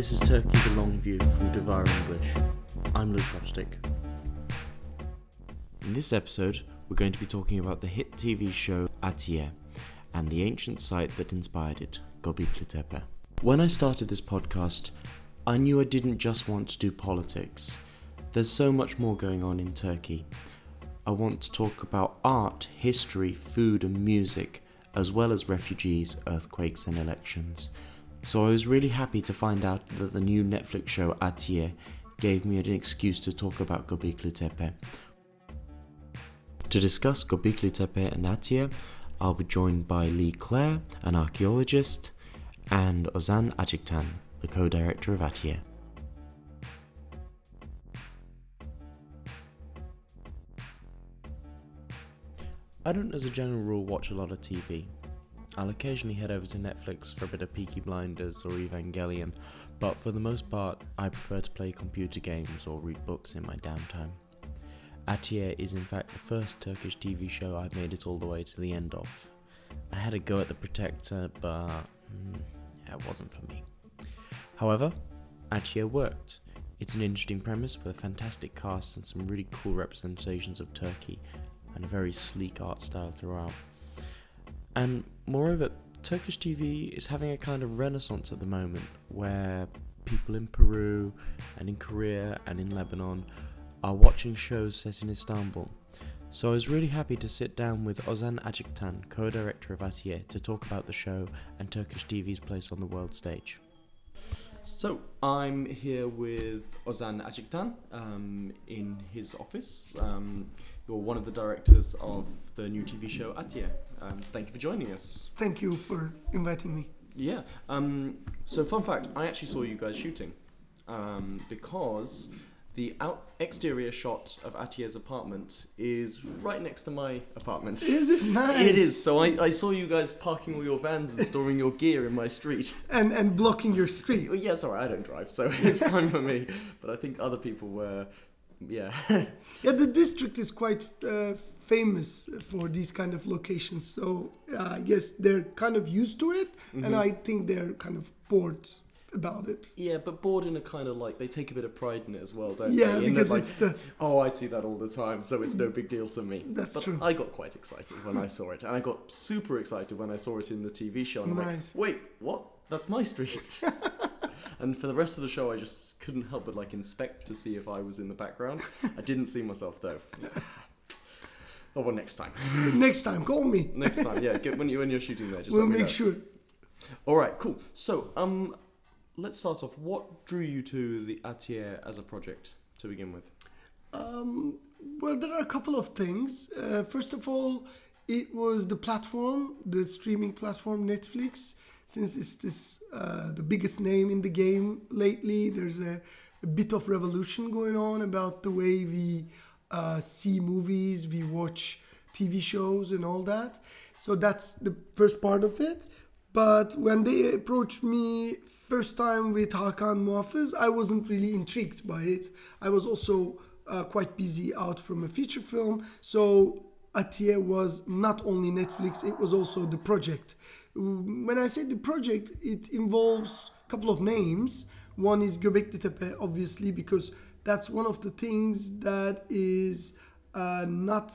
This is Turkey the Long View from Duvar English. I'm Luke Frostick. In this episode, we're going to be talking about the hit TV show Atiye and the ancient site that inspired it, Göbekli Tepe. When I started this podcast, I knew I didn't just want to do politics. There's so much more going on in Turkey. I want to talk about art, history, food, and music, as well as refugees, earthquakes, and elections. So I was really happy to find out that the new Netflix show Atiye gave me an excuse to talk about Göbekli Tepe. To discuss Göbekli Tepe and Atiye, I'll be joined by Lee Clare, an archaeologist, and Ozan Aciktan, the co-director of Atiye. I don't, as a general rule, watch a lot of TV. I'll occasionally head over to Netflix for a bit of Peaky Blinders or Evangelion, but for the most part, I prefer to play computer games or read books in my downtime. Atiye is in fact the first Turkish TV show I made it all the way to the end of. I had a go at The Protector, but mm, it wasn't for me. However, Atiye worked. It's an interesting premise with a fantastic cast and some really cool representations of Turkey, and a very sleek art style throughout. And moreover, Turkish TV is having a kind of renaissance at the moment where people in Peru and in Korea and in Lebanon are watching shows set in Istanbul. So I was really happy to sit down with Ozan Aciktan, co-director of Atiye, to talk about the show and Turkish TV's place on the world stage. So I'm here with Ozan Aciktan um, in his office. Um, you're one of the directors of the new TV show Atiye. Um, thank you for joining us. Thank you for inviting me. Yeah. Um, so fun fact, I actually saw you guys shooting um, because the out exterior shot of Atiye's apartment is right next to my apartment. Is it nice? It is. So I, I saw you guys parking all your vans and storing your gear in my street. And and blocking your street. Well, yeah, sorry, I don't drive, so it's fine for me. But I think other people were, yeah. Yeah, the district is quite uh, famous for these kind of locations. So uh, I guess they're kind of used to it, Mm-hmm. and I think they're kind of bored about it. yeah, but bored in a kind of like they take a bit of pride in it as well, don't Yeah, they? That, because like, it's the Oh, I see that all the time, so it's no big deal to me. That's but true. I got quite excited when I saw it, and I got super excited when I saw it in the TV show. And I'm like, Nice. wait, what? That's my street. and for the rest of the show, I just couldn't help but like inspect to see if I was in the background. I didn't see myself though. oh well, next time. next time. Call me. Next time, yeah. Get, when you when you're shooting there, just We'll make know. sure. All right, cool. So, um, let's start off. What drew you to the Atiye as a project to begin with? Um, well, there are a couple of things. Uh, first of all, it was the platform, the streaming platform Netflix. Since it's this uh, the biggest name in the game lately, there's a, a bit of revolution going on about the way we uh, see movies, we watch TV shows, and all that. So that's the first part of it. But when they approached me first time with Hakan Muhafız, I wasn't really intrigued by it. I was also uh, quite busy out from a feature film. So Atiye was not only Netflix, it was also the project. When I say the project, it involves a couple of names. One is Göbekli Tepe, obviously, because that's one of the things that is uh, not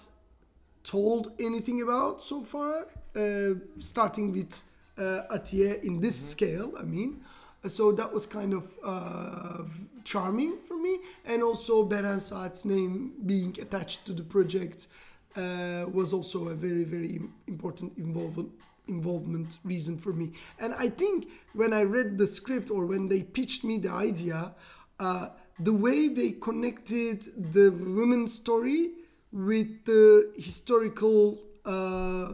told anything about so far, uh, starting with uh, Atiye in this scale, I mean. Uh, So that was kind of uh, charming for me. And also Beren Saat's name being attached to the project uh, was also a very, very important involvement involvement reason for me. And I think when I read the script or when they pitched me the idea, uh, the way they connected the women's story with the historical uh,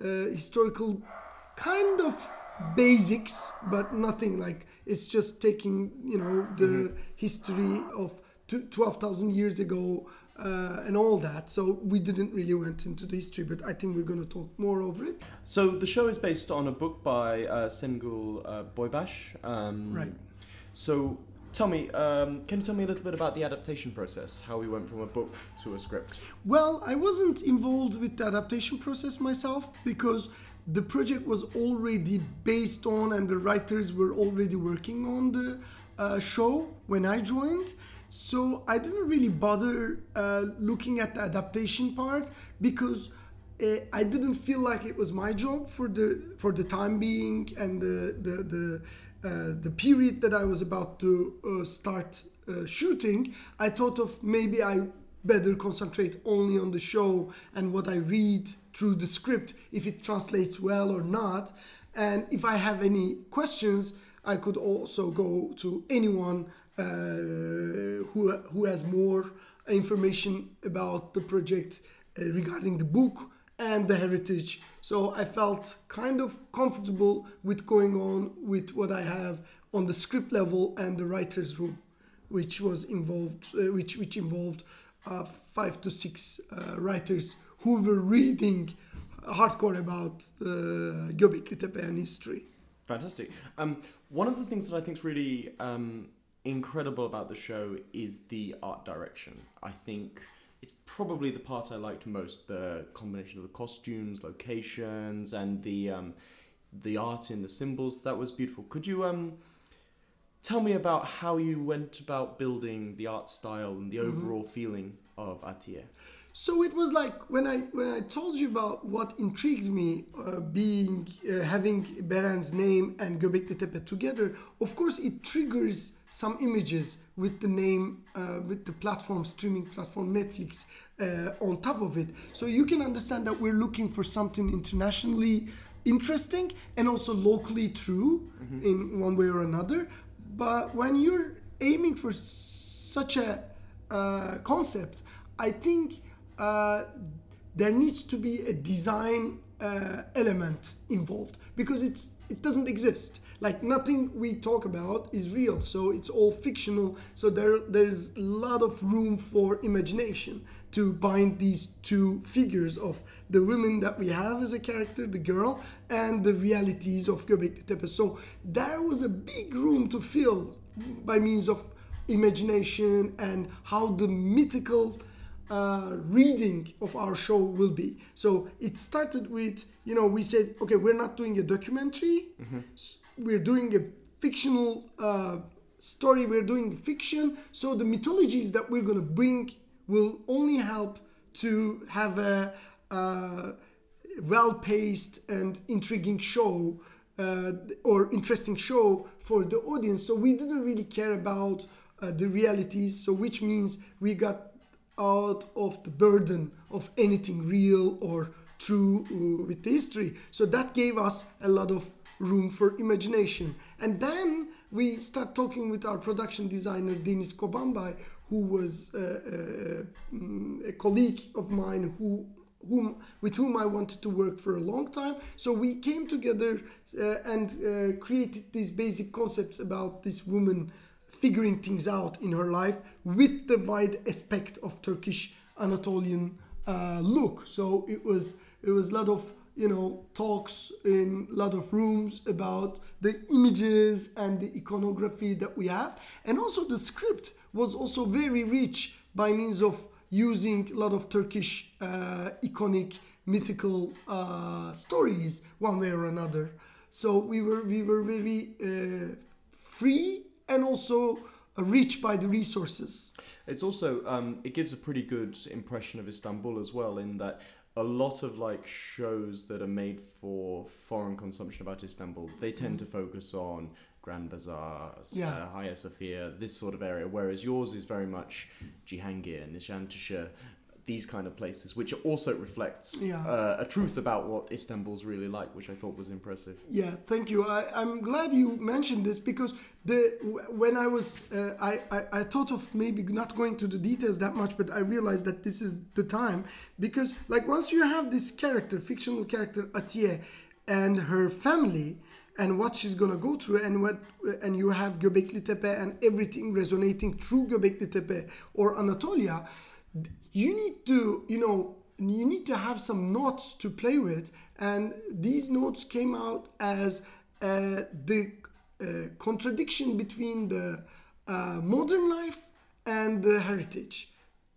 uh, historical kind of basics, but nothing like it's just taking you know the history of tw- twelve thousand years ago uh, and all that. So we didn't really went into the history, but I think we're going to talk more over it. So the show is based on a book by uh, Şengül uh, Boybaş. Um, Right. So tell me, um, can you tell me a little bit about the adaptation process? How we went from a book to a script? Well, I wasn't involved with the adaptation process myself because the project was already based on and the writers were already working on the uh, show when I joined. So I didn't really bother uh, looking at the adaptation part because uh, I didn't feel like it was my job for the for the time being and the the the, uh, the period that I was about to uh, start uh, shooting. I thought of maybe I better concentrate only on the show and what I read through the script if it translates well or not. And if I have any questions, I could also go to anyone who who has more information about the project uh, regarding the book and the heritage. So I felt kind of comfortable with going on with what I have on the script level and the writers' room, which was involved, uh, which which involved uh, five to six uh, writers who were reading hardcore about uh, Göbekli Tepe and history. Fantastic. Um, one of the things that I think is really um, incredible about the show is the art direction. I think it's probably the part I liked most the combination of the costumes, locations, and the um, the art in the symbols. That was beautiful. Could you um, tell me about how you went about building the art style and the overall feeling of Atiye? So it was like when I when I told you about what intrigued me, uh, being uh, having Beren's name and Göbekli Tepe together. Of course, it triggers some images with the name, uh, with the platform streaming platform Netflix uh, on top of it. So you can understand that we're looking for something internationally interesting and also locally true in one way or another. But when you're aiming for such a uh, concept, I think uh, there needs to be a design uh, element involved because it's it doesn't exist. Like nothing we talk about is real, so it's all fictional. So there there's a lot of room for imagination to bind these two figures of the women that we have as a character, the girl, and the realities of Göbekli Tepe. So there was a big room to fill by means of imagination and how the mythical uh, reading of our show will be. So it started with, you know, we said, okay, we're not doing a documentary, S- we're doing a fictional uh, story, we're doing fiction. So the mythologies that we're going to bring will only help to have a uh, well paced and intriguing show. Uh, or interesting show for the audience so we didn't really care about uh, the realities so which means we got out of the burden of anything real or true uh, with the history. So that gave us a lot of room for imagination. And then we start talking with our production designer Denis Kobambay, who was uh, uh, mm, a colleague of mine who whom with whom I wanted to work for a long time. So we came together and created these basic concepts about this woman figuring things out in her life with the wide aspect of Turkish Anatolian uh, look. So it was it was a lot of you know talks in a lot of rooms about the images and the iconography that we have, and also the script was also very rich by means of using a lot of Turkish uh, iconic mythical uh, stories one way or another. So we were we were very uh, free and also uh, rich by the resources. It's also um, it gives a pretty good impression of Istanbul as well in that a lot of like shows that are made for foreign consumption about Istanbul they tend to focus on Grand Bazaar, Yeah. uh, Hagia Sophia, this sort of area, whereas yours is very much Cihangir, Nishantashire, these kind of places, which also reflects Yeah. uh, a truth about what Istanbul's really like, which I thought was impressive. Yeah, thank you. I, I'm glad you mentioned this because the when I was uh, I, I I thought of maybe not going to the details that much, but I realized that this is the time because like once you have this character, fictional character Atiye, and her family. And what she's gonna go through, and what, and you have Göbekli Tepe and everything resonating through Göbekli Tepe or Anatolia, you need to you know you need to have some notes to play with. And these notes came out as uh, the uh, contradiction between the uh, modern life and the heritage.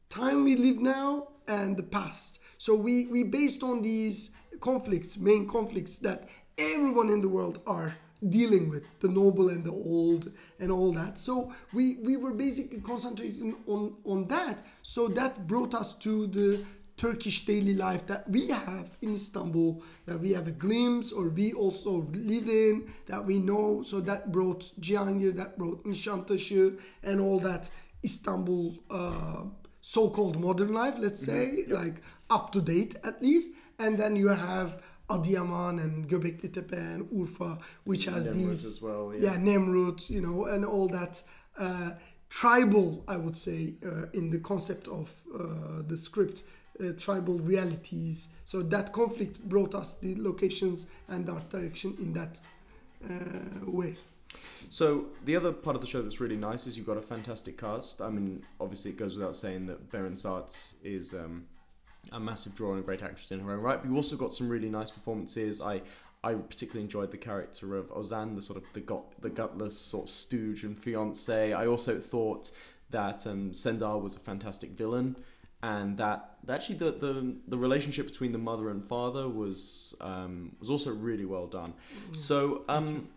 Time we live now and the past. So we we based on these conflicts main conflicts that everyone in the world are dealing with the noble and the old and all that. So we we were basically concentrating on on that. So that brought us to the Turkish daily life that we have in Istanbul, that we have a glimpse or we also live in, that we know. So that brought Cihangir, that brought Nişantaşı and all that Istanbul uh, so-called modern life, let's say, like up to date at least. And then you have Adıyaman and Göbekli Tepe and Urfa, which has Nemrut these as well, yeah. yeah. Nemrut, you know, and all that uh, tribal, I would say, uh, in the concept of uh, the script, uh, tribal realities. So that conflict brought us the locations and art direction in that uh, way. So the other part of the show that's really nice is you've got a fantastic cast. I mean, obviously it goes without saying that Beren Saatz is um, a massive draw and a great actress in her own right. But you also got some really nice performances. I I particularly enjoyed the character of Ozan, the sort of the gut the gutless sort of stooge and fiance. I also thought that um, Sendar was a fantastic villain. And that actually the, the the relationship between the mother and father was um, was also really well done. So um,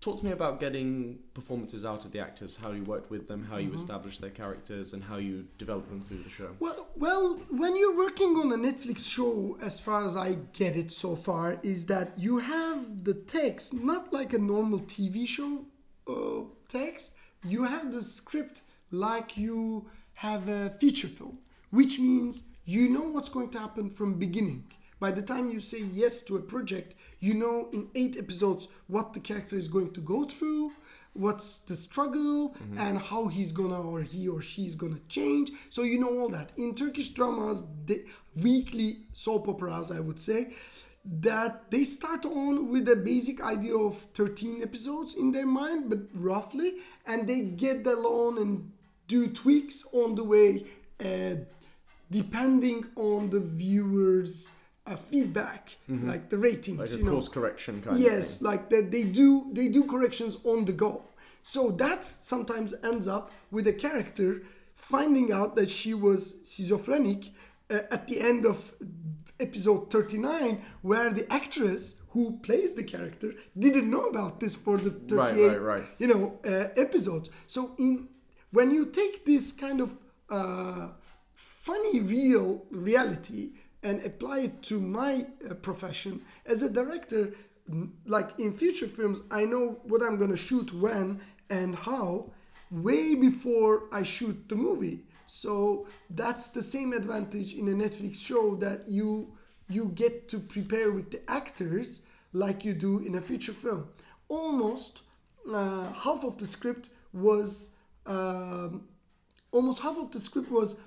talk to me about getting performances out of the actors, how you worked with them, how you established their characters, and how you developed them through the show. Well, well, when you're working on a Netflix show, as far as I get it so far, is that you have the text not like a normal TV show uh, text. You have the script like you have a feature film, which means you know what's going to happen from beginning. By the time you say yes to a project, you know in eight episodes what the character is going to go through, what's the struggle, and how he's gonna or he or she's gonna change. So you know all that. In Turkish dramas, the weekly soap operas, I would say, that they start on with a basic idea of 13 episodes in their mind, but roughly, and they get along and do tweaks on the way, uh, depending on the viewers' uh, feedback, like the ratings. Like a you know. course correction kind yes like that they do they do corrections on the go so that sometimes ends up with a character finding out that she was schizophrenic uh, at the end of episode 39 where the actress who plays the character didn't know about this for the 38 Right, right, right. you know uh, episodes so in when you take this kind of uh, funny real reality and apply it to my uh, profession as a director. Like in future films i know what i'm going to shoot when and how way before i shoot the movie. So that's the same advantage in a netflix show that you you get to prepare with the actors like you do in a feature film. Almost uh, half of the script was um, almost half of the script was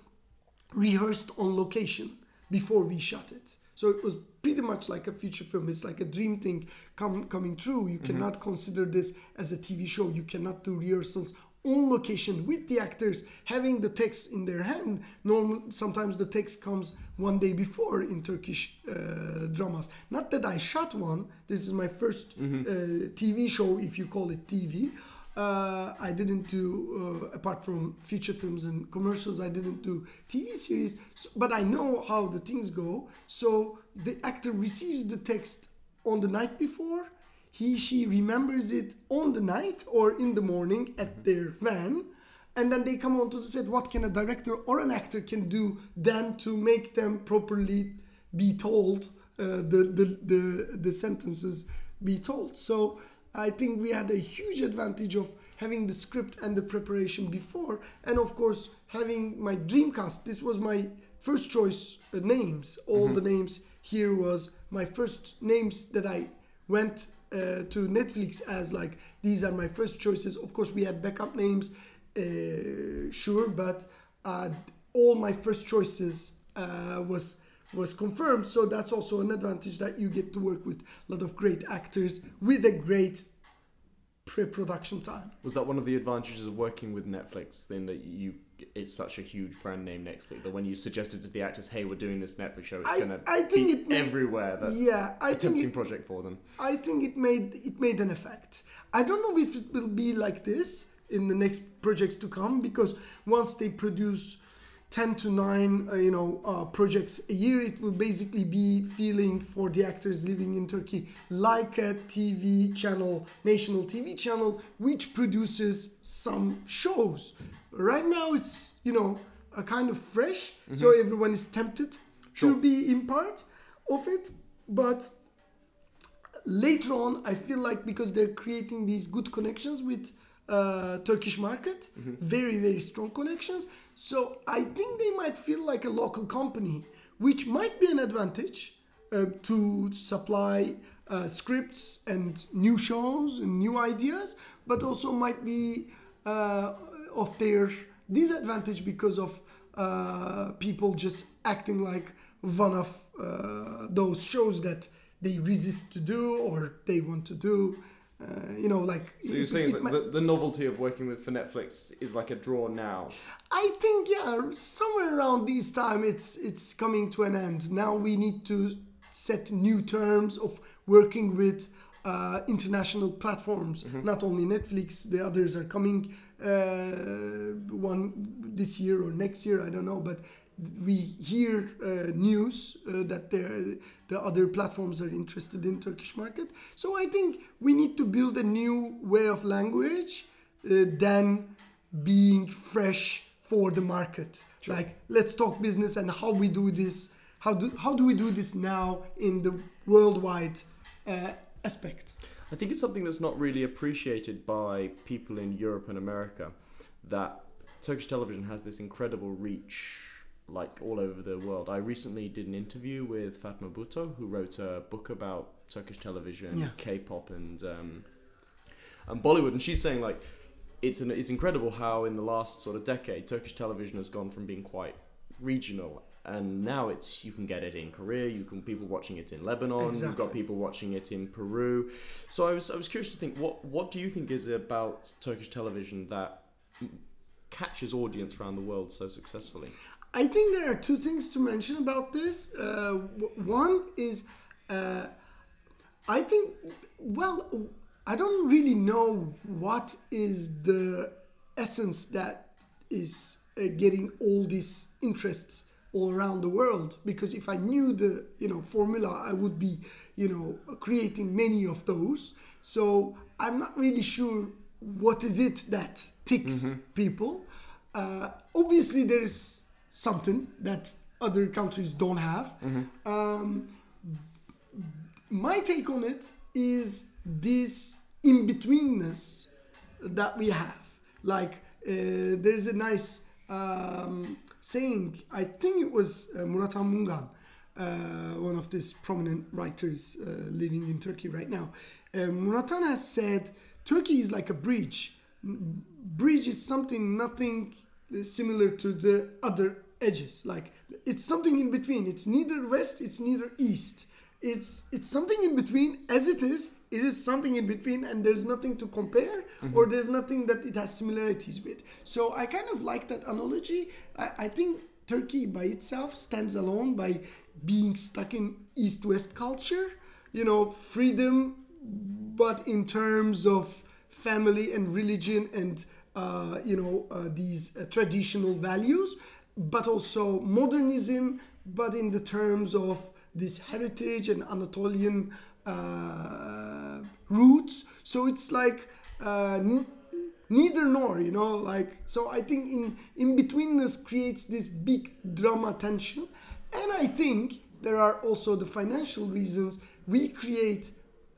rehearsed on location before we shot it. So it was pretty much like a feature film. It's like a dream thing come, coming true. You cannot consider this as a TV show. You cannot do rehearsals on location with the actors having the text in their hand. Normal, sometimes the text comes one day before in Turkish uh, dramas. Not that I shot one. This is my 1st uh, TV show, if you call it TV. Uh, I didn't do, uh, apart from feature films and commercials, I didn't do TV series, so, but I know how the things go. So the actor receives the text on the night before, he, she remembers it on the night or in the morning at their van, and then they come onto the set. What can a director or an actor can do then to make them properly be told uh, the, the, the, the sentences be told? So I think we had a huge advantage of having the script and the preparation before, and of course having my dream cast. This was my first choice uh, names. All the names here was my first names that I went uh, to Netflix as like these are my first choices. Of course, we had backup names, uh, sure, but uh, all my first choices uh, was was confirmed. So that's also an advantage that you get to work with a lot of great actors with a great pre-production time. Was that one of the advantages of working with Netflix? Then that you, it's such a huge brand name Netflix that when you suggested to the actors, "Hey, we're doing this Netflix show," it's I- gonna I think be it made- everywhere. That yeah, I tempting it, project for them. I think it made it made an effect. I don't know if it will be like this in the next projects to come because once they produce 10 to 9 uh, you know uh, projects a year. It will basically be feeling for the actors living in turkey like a tv channel national tv channel which produces some shows. Right now it's you know a kind of fresh so everyone is tempted Sure. to be in part of it. But later on i feel like because they're creating these good connections with uh, turkish market very very strong connections so i think they might feel like a local company which might be an advantage uh, to supply uh, scripts and new shows and new ideas but also might be uh, of their disadvantage because of uh, people just acting like one of uh, those shows that they resist to do or they want to do. Uh, you know, like. So you're it- saying it might- the, the novelty of working with for Netflix is like a draw now. I think yeah, somewhere around this time it's it's coming to an end. Now we need to set new terms of working with uh, international platforms. Not only Netflix, the others are coming. Uh, one this year or next year, I don't know, but we hear uh, news uh, that there the other platforms are interested in Turkish market. So I think we need to build a new way of language uh, than being fresh for the market. Like let's talk business and how we do this. How do how do we do this now in the worldwide uh, aspect? I think it's something that's not really appreciated by people in Europe and America. That Turkish television has this incredible reach, like all over the world. I recently did an interview with Fatima Bhutto, who wrote a book about Turkish television, Yeah. K-pop, and um, and Bollywood, and she's saying like it's an, it's incredible how in the last sort of decade Turkish television has gone from being quite regional and now it's you can get it in Korea, you can people watching it in Lebanon, you've got people watching it in Peru. So I was I was curious to think what what do you think is about Turkish television that catches audience around the world so successfully? I think there are two things to mention about this. Uh, w- one is, uh, I think, well, I don't really know what is the essence that is uh, getting all these interests all around the world. Because if I knew the, you know, formula, I would be, you know, creating many of those. So I'm not really sure what is it that ticks people. Uh, obviously, there is something that other countries don't have. Um, my take on it is this in betweenness that we have. Like, uh, there's a nice um, saying, I think it was uh, Murathan Mungan, uh, one of these prominent writers uh, living in Turkey right now. Uh, Murathan has said Turkey is like a bridge. Bridge is something, nothing similar to the other edges. Like it's something in between. It's neither west, it's neither east. It's it's something in between. As it is, it is something in between, and there's nothing to compare, or there's nothing that it has similarities with. So I kind of like that analogy. I, I think Turkey by itself stands alone by being stuck in east-west culture. You know, freedom, but in terms of family and religion and uh, you know uh, these uh, traditional values, but also modernism, but in the terms of this heritage and Anatolian uh, roots. So it's like uh, neither nor, you know, like so. I think in in betweenness creates this big drama tension, and I think there are also the financial reasons. We create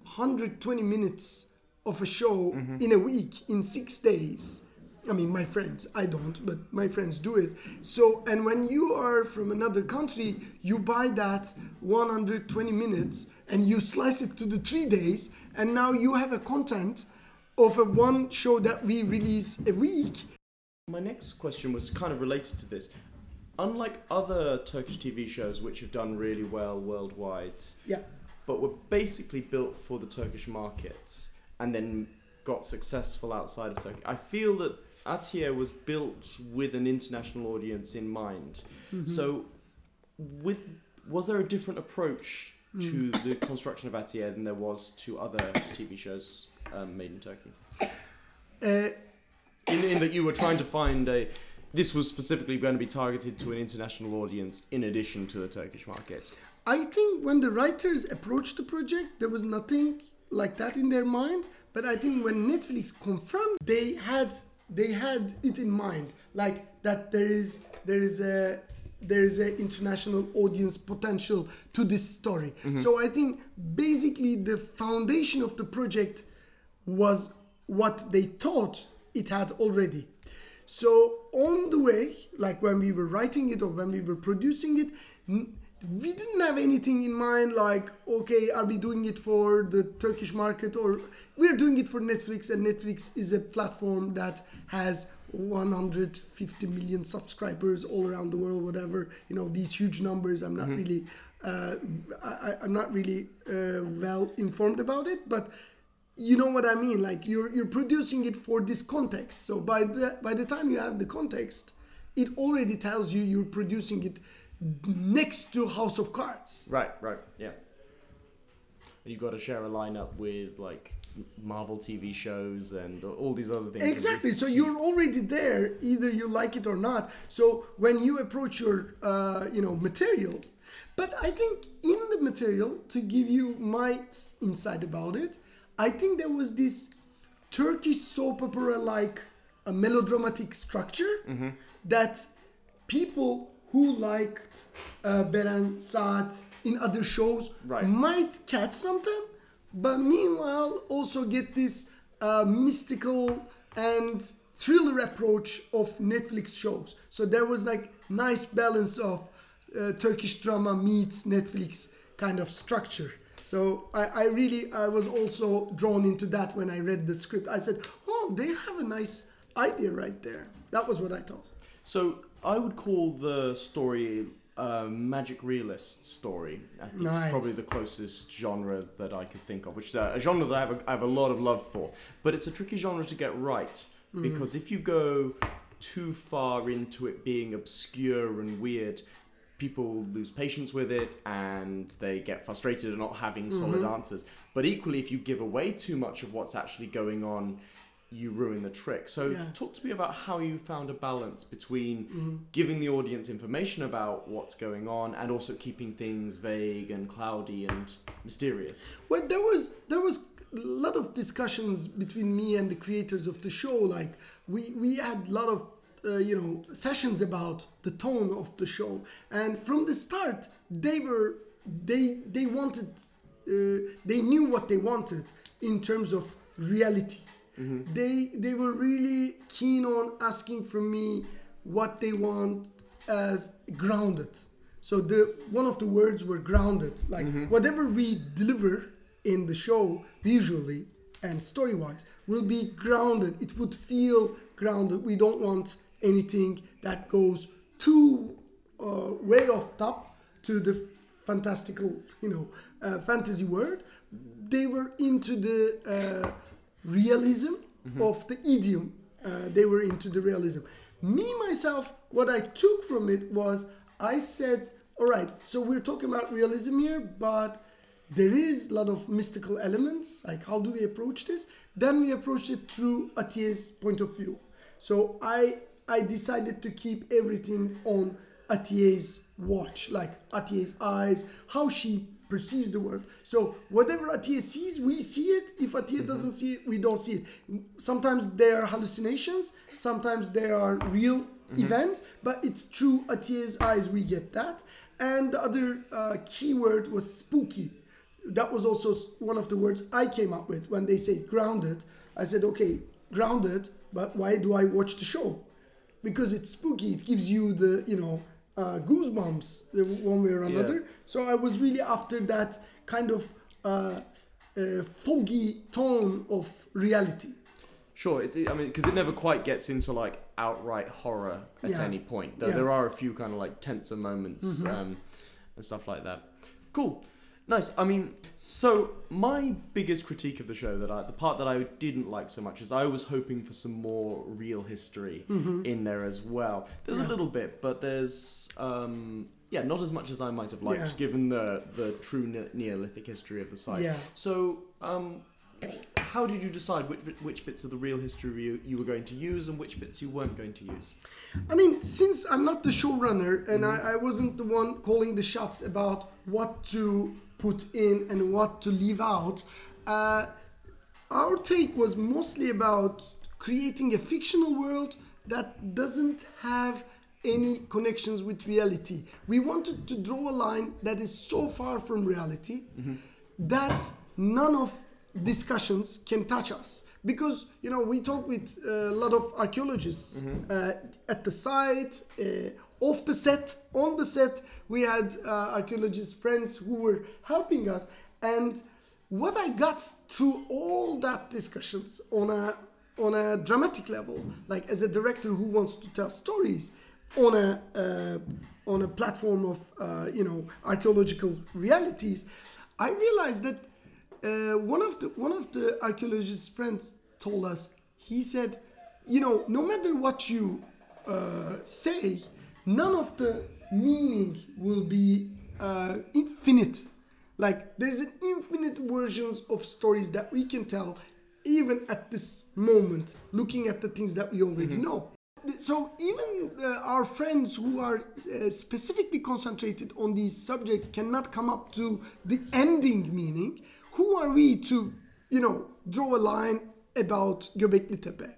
120 minutes of a show mm-hmm. in a week in six days. I mean, my friends, I don't, but my friends do it. So, and when you are from another country, you buy that 120 minutes and you slice it to the three days, and now you have a content of a one show that we release a week. My next question was kind of related to this. Unlike other Turkish TV shows which have done really well worldwide, Yeah. but were basically built for the Turkish markets and then got successful outside of Turkey. I feel that Atiye was built with an international audience in mind. So, with was there a different approach to the construction of Atiye than there was to other TV shows um, made in Turkey? Uh, In, in that you were trying to find a this was specifically going to be targeted to an international audience in addition to the Turkish market. I think when the writers approached the project, there was nothing like that in their mind. But I think when Netflix confirmed, they had they had it in mind, like that there is there is a there is a international audience potential to this story. Mm-hmm. So I think basically the foundation of the project was what they thought it had already. So on the way, like when we were writing it or when we were producing it, we didn't have anything in mind like, okay, are we doing it for the Turkish market or we're doing it for Netflix and Netflix is a platform that has 150 million subscribers all around the world, whatever, you know, these huge numbers. I'm not really, uh, I, I'm not really uh, well informed about it, but you know what I mean. Like you're you're producing it for this context. So by the by the time you have the context, it already tells you you're producing it next to House of Cards. Right, right, yeah. You got to share a lineup with like Marvel TV shows and all these other things. Exactly. So you're already there, either you like it or not. So when you approach your, uh, you know, material, but I think in the material, to give you my insight about it, I think there was this Turkish soap opera like a melodramatic structure that people who liked uh, Beren Saat in other shows Right. might catch something, but meanwhile also get this uh, mystical and thriller approach of Netflix shows. So there was like nice balance of uh, Turkish drama meets Netflix kind of structure. So I, I really I was also drawn into that when I read the script. I said, oh, they have a nice idea right there. That was what I thought. So I would call the story a magic realist story. I think Nice. it's probably the closest genre that I could think of, which is a, a genre that I have a, I have a lot of love for. But it's a tricky genre to get right mm. because if you go too far into it being obscure and weird, people lose patience with it and they get frustrated at not having solid mm-hmm. answers. But equally, if you give away too much of what's actually going on, you ruin the trick. So, Yeah. talk to me about how you found a balance between giving the audience information about what's going on and also keeping things vague and cloudy and mysterious. Well, there was there was a lot of discussions between me and the creators of the show. Like we we had a lot of uh, you know sessions about the tone of the show, and from the start they were they they wanted uh, they knew what they wanted in terms of reality. They they were really keen on asking from me what they want as grounded. So the one of the words were grounded. Like whatever we deliver in the show visually and story wise will be grounded. It would feel grounded. We don't want anything that goes too uh, way off top to the fantastical, you know, uh, fantasy world. They were into the uh, realism of the idiom. Uh, they were into the realism. Me myself, what I took from it was I said, all right, so we're talking about realism here, but there is a lot of mystical elements. Like, how do we approach this? Then we approached it through Atiye's point of view. So I I decided to keep everything on Atiye's watch, like Atiye's eyes, how she perceives the world. So whatever Atiye sees, we see it. If Atiye doesn't see it, we don't see it. Sometimes they are hallucinations, sometimes they are real events, but it's through Atiye's eyes we get that. And the other uh, keyword was spooky. That was also one of the words I came up with when they say grounded. I said, okay, grounded, but why do I watch the show? because it's spooky. It gives you the you know uh, goosebumps one way or another. So I was really after that kind of uh, uh, foggy tone of reality. Sure, it's I mean because it never quite gets into like outright horror at Yeah. any point. Though Yeah. there are a few kind of like tenser moments um, and stuff like that. Cool, nice. I mean, so my biggest critique of the show that I the part that I didn't like so much is I was hoping for some more real history in there as well. There's a little bit, but there's um, yeah, not as much as I might have liked Yeah. given the the true ne- Neolithic history of the site. Yeah. So, um, how did you decide which, which bits of the real history you, you were going to use and which bits you weren't going to use? I mean, since I'm not the showrunner and I, I wasn't the one calling the shots about what to put in and what to leave out, uh, our take was mostly about creating a fictional world that doesn't have any connections with reality. We wanted to draw a line that is so far from reality that none of discussions can touch us. Because you know we talk with a lot of archaeologists uh, at the site uh, off the set on the set we had uh, archaeologist friends who were helping us. And what i got through all that discussions on a on a dramatic level like as a director who wants to tell stories on a uh, on a platform of uh, you know archaeological realities i realized that uh, one of the one of the archaeologist friends told us he said you know no matter what you uh, say none of the meaning will be uh, infinite. Like there's an infinite versions of stories that we can tell even at this moment looking at the things that we already know. So even uh, our friends who are uh, specifically concentrated on these subjects cannot come up to the ending meaning. Who are we to you know draw a line about göbekli tepe?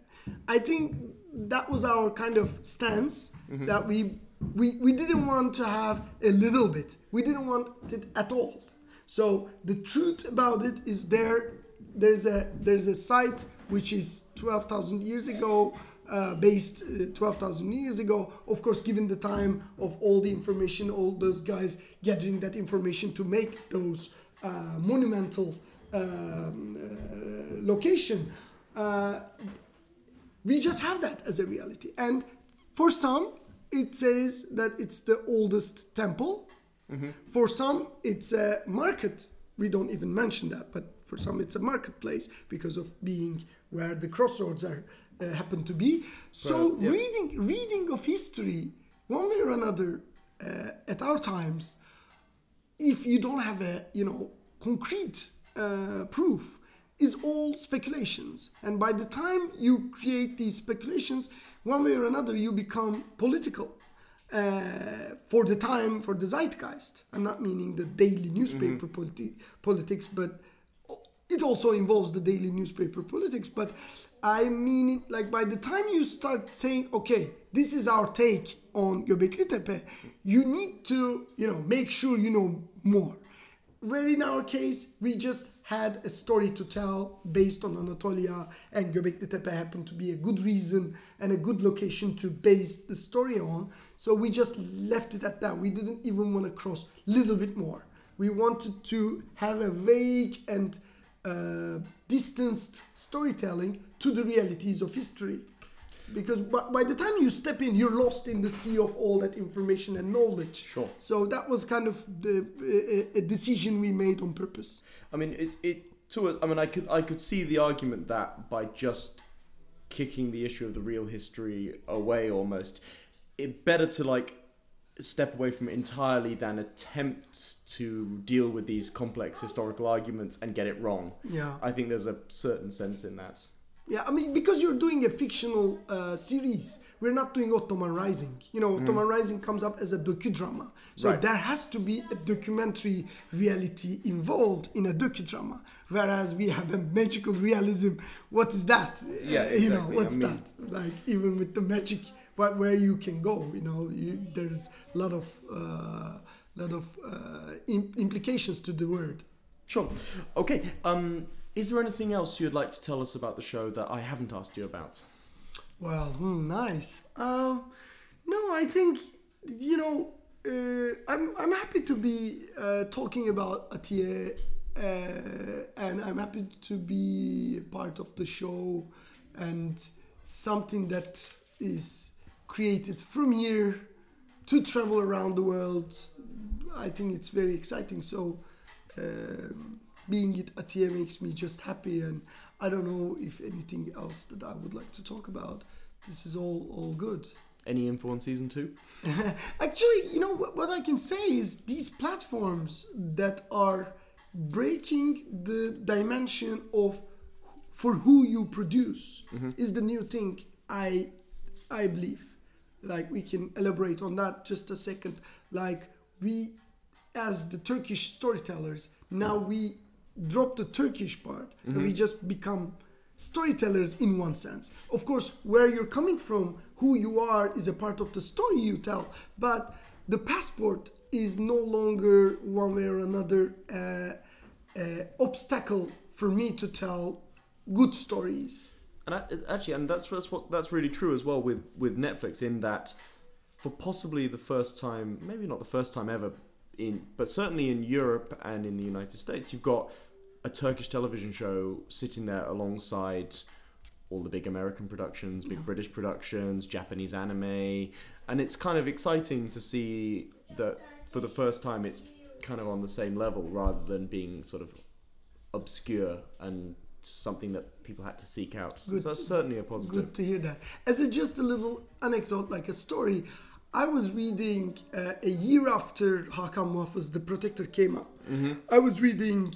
I think that was our kind of stance that we, we we didn't want to have a little bit. We didn't want it at all. So the truth about it is there there's a there's a site which is 12,000 years ago uh, based uh, 12,000 years ago. Of course given the time of all the information all those guys gathering that information to make those uh, monumental um, uh, location uh, we just have that as a reality. And for some it says that it's the oldest temple. For some it's a market. We don't even mention that but for some it's a marketplace because of being where the crossroads are uh, happen to be. So yeah. reading reading of history one way or another uh, at our times if you don't have a you know concrete uh, proof is all speculations. And by the time you create these speculations one way or another you become political uh, for the time for the zeitgeist. I'm not meaning the daily newspaper politi- politics but it also involves the daily newspaper politics. But i mean it like by the time you start saying okay this is our take on göbekli tepe you need to you know make sure you know more. Where in our case we just had a story to tell based on Anatolia and Göbekli Tepe happened to be a good reason and a good location to base the story on. So we just left it at that. We didn't even want to cross a little bit more. We wanted to have a vague and uh, distanced storytelling to the realities of history because by, by the time you step in you're lost in the sea of all that information and knowledge Sure. so that was kind of the a, a decision we made on purpose I mean, it's it to a, I mean, I could I could see the argument that by just kicking the issue of the real history away, almost, it better to like step away from it entirely than attempt to deal with these complex historical arguments and get it wrong. yeah I think there's a certain sense in that. Yeah i mean because you're doing a fictional uh, series we're not doing ottoman rising you know ottoman rising comes up as a docudrama so Right. there has to be a documentary reality involved in a docudrama whereas we have a magical realism what is that Yeah, Uh, you know exactly. what's I mean- that like even with the magic where you can go you know you, there's a lot of uh, lot of uh, im- implications to the word Sure. Okay. Um, is there anything else you'd like to tell us about the show that I haven't asked you about? Well, hmm, nice. Um, no, I think you know uh, I'm I'm happy to be uh, talking about Atiye, uh, and I'm happy to be part of the show, and something that is created from here to travel around the world. I think it's very exciting. So. um being it Atiye makes me just happy, and I don't know if anything else that I would like to talk about. This is all all good. Any info on season two? Actually, you know what, what I can say is these platforms that are breaking the dimension of for who you produce mm-hmm. is the new thing I I believe. Like we can elaborate on that just a second. Like we as the Turkish storytellers, now we drop the Turkish part and we just become storytellers in one sense. Of course, where you're coming from, who you are is a part of the story you tell, but the passport is no longer one way or another uh, uh, obstacle for me to tell good stories. And I, actually, and that's that's what that's really true as well with with Netflix in that for possibly the first time, maybe not the first time ever in, but certainly in Europe and in the United States, you've got a Turkish television show sitting there alongside all the big American productions, big British productions, Japanese anime, and it's kind of exciting to see that for the first time it's kind of on the same level rather than being sort of obscure and something that people had to seek out. So Good. that's certainly a positive. Good to hear that. As a just a little anecdote, like a story, I was reading uh, a year after Hakan Muhafız, The Protector, came out. I was reading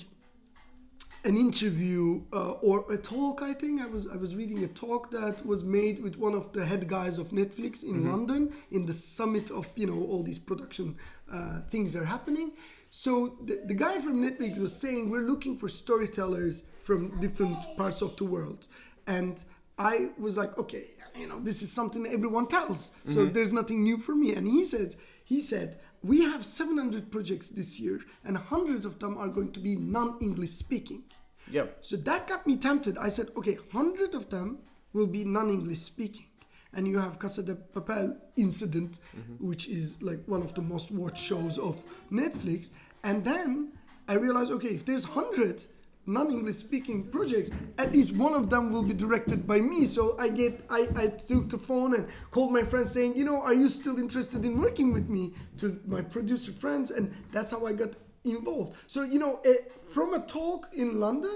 an interview uh, or a talk. I think I was I was reading a talk that was made with one of the head guys of Netflix in London in the summit of you know all these production uh, things are happening. So the, the guy from Netflix was saying we're looking for storytellers from different parts of the world, and I was like, okay, you know, this is something everyone tells, so mm-hmm. there's nothing new for me. And he said, he said, we have 700 projects this year, and hundreds of them are going to be non-English speaking. Yeah. So that got me tempted. I said, okay, 100 of them will be non-English speaking. And you have Casa de Papel incident, mm-hmm. which is like one of the most watched shows of Netflix. And then I realized, okay, if there's 100 non-English speaking projects, at least one of them will be directed by me. So I get, I, I took the phone and called my friends saying, you know, are you still interested in working with me? To my producer friends, and that's how I got involved. So you know, eh, from a talk in London,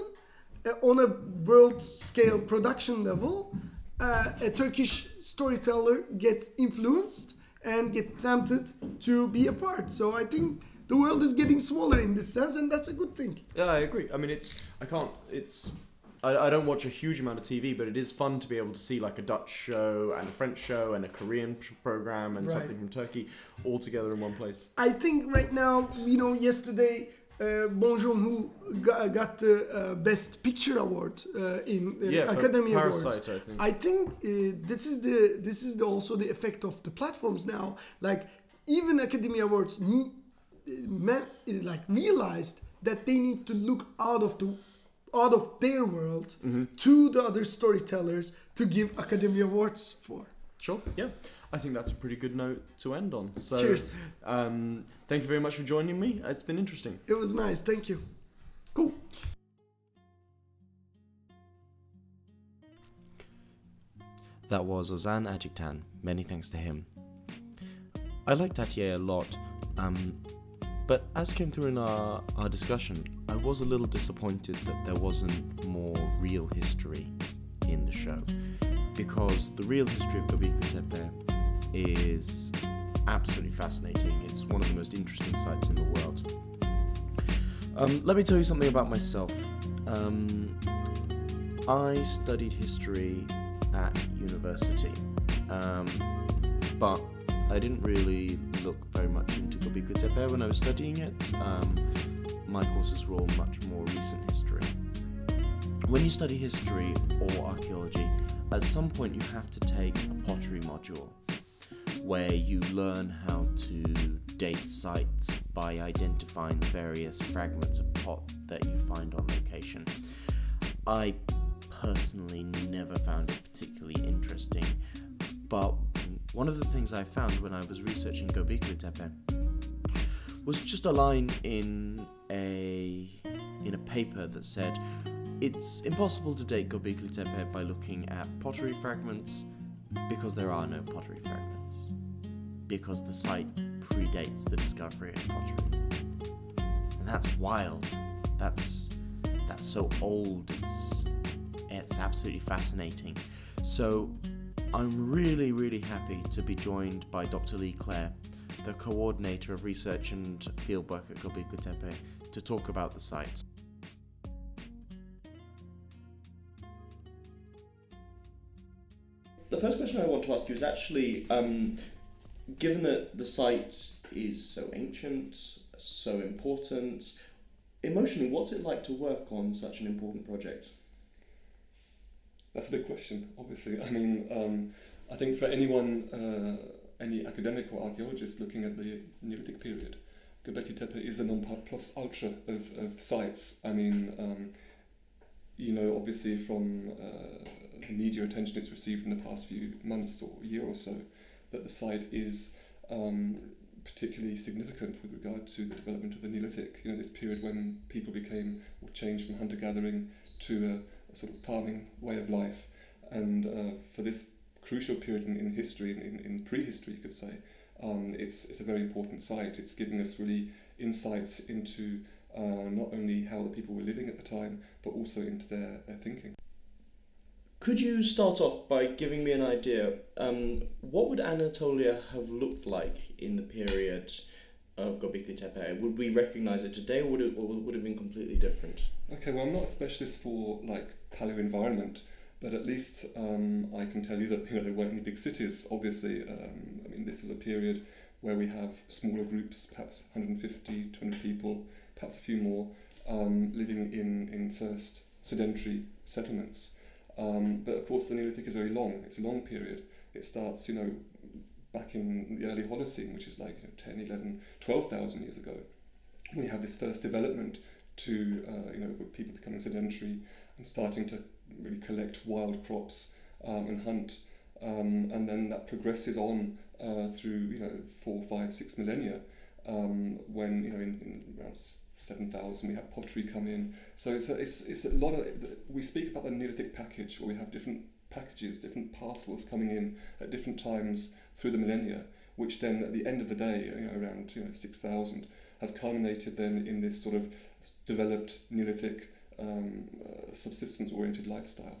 uh, on a world scale production level, uh, a Turkish storyteller gets influenced and get tempted to be a part. So I think the world is getting smaller in this sense, and that's a good thing. Yeah, I agree. I mean, it's I can't. It's I, I don't watch a huge amount of TV, but it is fun to be able to see like a Dutch show and a French show and a Korean program and Right. something from Turkey all together in one place. I think right now, you know, yesterday. Uh, Bong Joon-ho got, got the uh, Best Picture award uh, in uh, Yeah, for Academy Awards. Parasite, I think. I think uh, this is the this is the, also the effect of the platforms now. Like even Academy Awards need, man, like realized that they need to look out of the out of their world Mm-hmm. to the other storytellers to give Academy Awards for. Sure. Yeah. I think that's a pretty good note to end on. So, Cheers. Um, thank you very much for joining me. It's been interesting. It was nice. Thank you. Cool. That was Ozan Açıktan. Many thanks to him. I liked Atiye a lot, um, but as came through in our, our discussion, I was a little disappointed that there wasn't more real history in the show. Because the real history of Göbekli Tepe is absolutely fascinating. It's one of the most interesting sites in the world. Um, let me tell you something about myself. Um, I studied history at university, um, but I didn't really look very much into Göbekli Tepe when I was studying it. Um, my courses were all much more recent history. When you study history or archaeology, at some point you have to take a pottery module where you learn how to date sites by identifying various fragments of pot that you find on location. I personally never found it particularly interesting, but one of the things I found when I was researching Göbekli Tepe was just a line in a in a paper that said it's impossible to date Göbekli Tepe by looking at pottery fragments because there are no pottery fragments because the site predates the discovery of pottery. And that's wild. That's that's so old. It's it's absolutely fascinating. So I'm really, really happy to be joined by Dr. Lee Clare, the coordinator of research and fieldwork at Göbekli Tepe, to talk about the site. The first question I want to ask you is actually um, given that the site is so ancient, so important, emotionally, what's it like to work on such an important project? That's a big question, obviously. I mean, um, I think for anyone, uh, any academic or archaeologist looking at the Neolithic period, Göbekli Tepe is a non plus ultra of, of sites. I mean, um, you know, obviously from uh, the media attention it's received in the past few months or year or so, that the site is um, particularly significant with regard to the development of the Neolithic. You know, this period when people became or changed from hunter gathering to a, a, sort of farming way of life, and uh, for this crucial period in, in history, in, in prehistory, you could say, um, it's it's a very important site. It's giving us really insights into uh, not only how the people were living at the time, but also into their, their thinking. Could you start off by giving me an idea? Um, what would Anatolia have looked like in the period of Göbekli Tepe? Would we recognise it today, or would it, or would it have been completely different? Okay, well, I'm not a specialist for like paleo environment, but at least um, I can tell you that you know there weren't any big cities. Obviously, um, I mean this was a period where we have smaller groups, perhaps 150, 200 people, perhaps a few more, um, living in in first sedentary settlements. Um, but of course, the Neolithic is very long. It's a long period. It starts, you know, back in the early Holocene, which is like you know, 10, 11, 12,000 years ago. We have this first development to, uh, you know, people becoming sedentary and starting to really collect wild crops um, and hunt. Um, and then that progresses on uh, through, you know, four, five, six millennia um, when, you know, in, in around 7,000 we have pottery come in. So it's a, it's, it's a lot of, we speak about the Neolithic package where we have different packages, different parcels coming in at different times through the millennia, which then at the end of the day, you know, around you know, 6,000, have culminated then in this sort of developed Neolithic um, uh, subsistence-oriented lifestyle.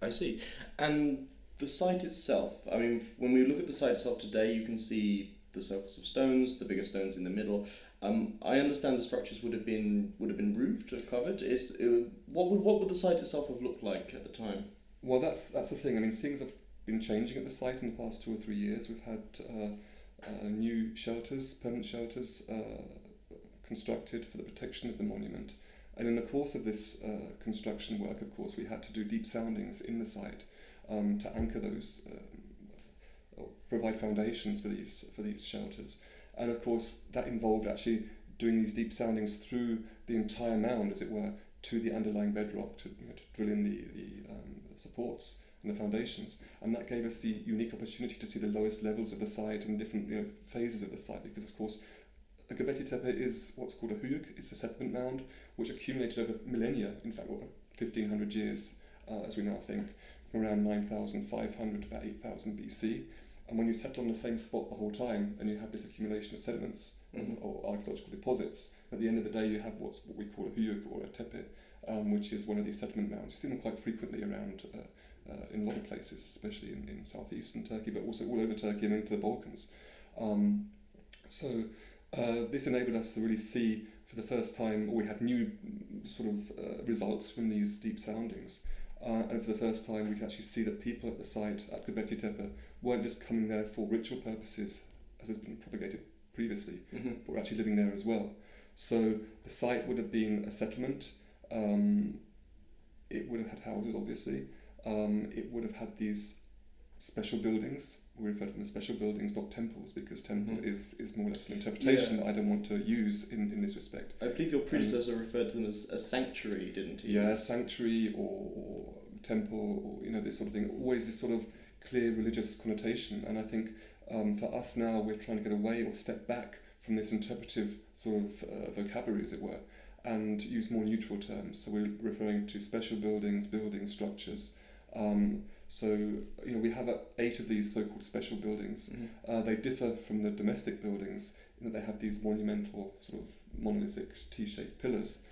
I see. And the site itself, I mean, when we look at the site itself today, you can see the circles of stones, the bigger stones in the middle. Um, I understand the structures would have been would have been roofed or covered. Is uh, what would what would the site itself have looked like at the time? Well, that's that's the thing. I mean, things have been changing at the site in the past two or three years. We've had uh, uh, new shelters, permanent shelters, uh, constructed for the protection of the monument. And in the course of this uh, construction work, of course, we had to do deep soundings in the site um, to anchor those, um, provide foundations for these for these shelters. And of course, that involved actually doing these deep soundings through the entire mound, as it were, to the underlying bedrock to, you know, to drill in the, the, um, supports and the foundations. And that gave us the unique opportunity to see the lowest levels of the site and different you know, phases of the site, because of course, Göbekli Tepe is what's called a höyük. it's a settlement mound, which accumulated over millennia, in fact, what, 1500 years, uh, as we now think, from around 9500 to about 8000 BC. And when you settle on the same spot the whole time, then you have this accumulation of sediments mm-hmm. or archaeological deposits. At the end of the day, you have what's what we call a höyük or a tepe, um, which is one of these settlement mounds. You see them quite frequently around uh, uh, in a lot of places, especially in, in southeastern Turkey, but also all over Turkey and into the Balkans. Um, so uh, this enabled us to really see for the first time, or we had new sort of uh, results from these deep soundings. Uh, and for the first time, we could actually see that people at the site at Göbekli Tepe weren't just coming there for ritual purposes, as has been propagated previously, mm-hmm. but were actually living there as well. So the site would have been a settlement. Um, it would have had houses, obviously. Um, it would have had these special buildings. We refer to them as special buildings, not temples, because temple mm-hmm. is, is more or less an interpretation yeah. that I don't want to use in, in this respect. I believe your predecessor um, referred to them as a sanctuary, didn't he? Yeah, sanctuary or, or temple, or you know this sort of thing. Always this sort of clear religious connotation, and I think um, for us now we're trying to get away or step back from this interpretive sort of uh, vocabulary, as it were, and use more neutral terms. So we're referring to special buildings, building structures. Um, so you know we have uh, eight of these so-called special buildings. Mm-hmm. Uh, they differ from the domestic buildings in that they have these monumental sort of monolithic T-shaped pillars,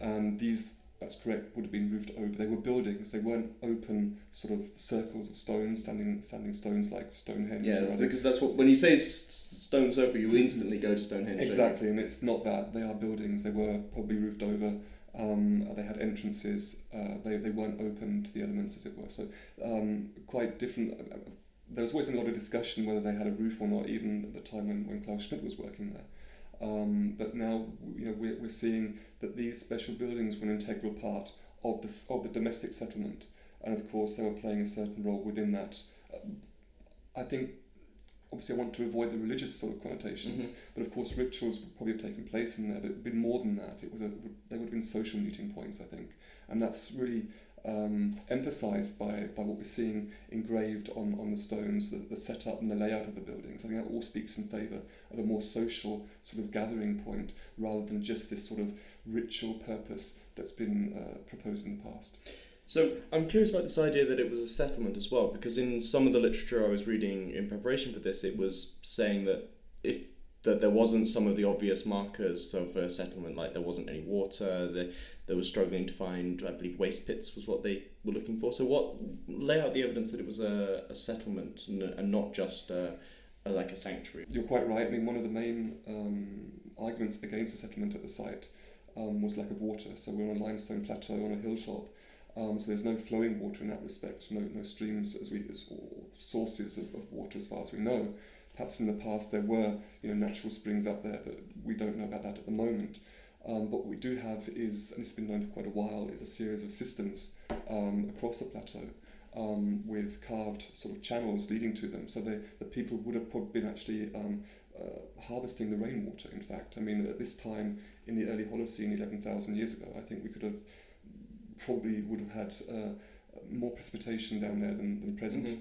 and these that's correct would have been roofed over. They were buildings. They weren't open sort of circles of stones, standing standing stones like Stonehenge. Yeah, because that's what when you say stone circle, you instantly go to Stonehenge. Exactly, and it's not that they are buildings. They were probably roofed over. Um, they had entrances. Uh, they, they weren't open to the elements, as it were. So um, quite different. Uh, there's always been a lot of discussion whether they had a roof or not, even at the time when, when Klaus Schmidt was working there. Um, but now you know we're, we're seeing that these special buildings were an integral part of the of the domestic settlement, and of course they were playing a certain role within that. Um, I think obviously I want to avoid the religious sort of connotations, Mm-hmm. but of course rituals would probably have taken place in there, but it'd been more than that. It would have, they would have been social meeting points, I think, and that's really um, emphasised by, by what we're seeing engraved on, on the stones, the, the setup and the layout of the buildings. I think that all speaks in favour of a more social sort of gathering point rather than just this sort of ritual purpose that's been uh, proposed in the past. So I'm curious about this idea that it was a settlement as well, because in some of the literature I was reading in preparation for this, it was saying that if that there wasn't some of the obvious markers of a settlement, like there wasn't any water, they, they were struggling to find, I believe, waste pits was what they were looking for. So what lay out the evidence that it was a, a settlement and, and not just a, a, like a sanctuary? You're quite right. I mean, one of the main um, arguments against a settlement at the site um, was lack of water. So we're on a limestone plateau on a hilltop. Um, so there's no flowing water in that respect, no, no streams as we as, or sources of, of water as far as we know. Perhaps in the past there were you know natural springs up there, but we don't know about that at the moment. Um, but what we do have is, and it's been known for quite a while, is a series of cisterns um, across the plateau um, with carved sort of channels leading to them. So they, the people would have probably been actually um, uh, harvesting the rainwater, in fact. I mean, at this time in the early Holocene, 11,000 years ago, I think we could have probably would have had uh, more precipitation down there than, than present, Mhm.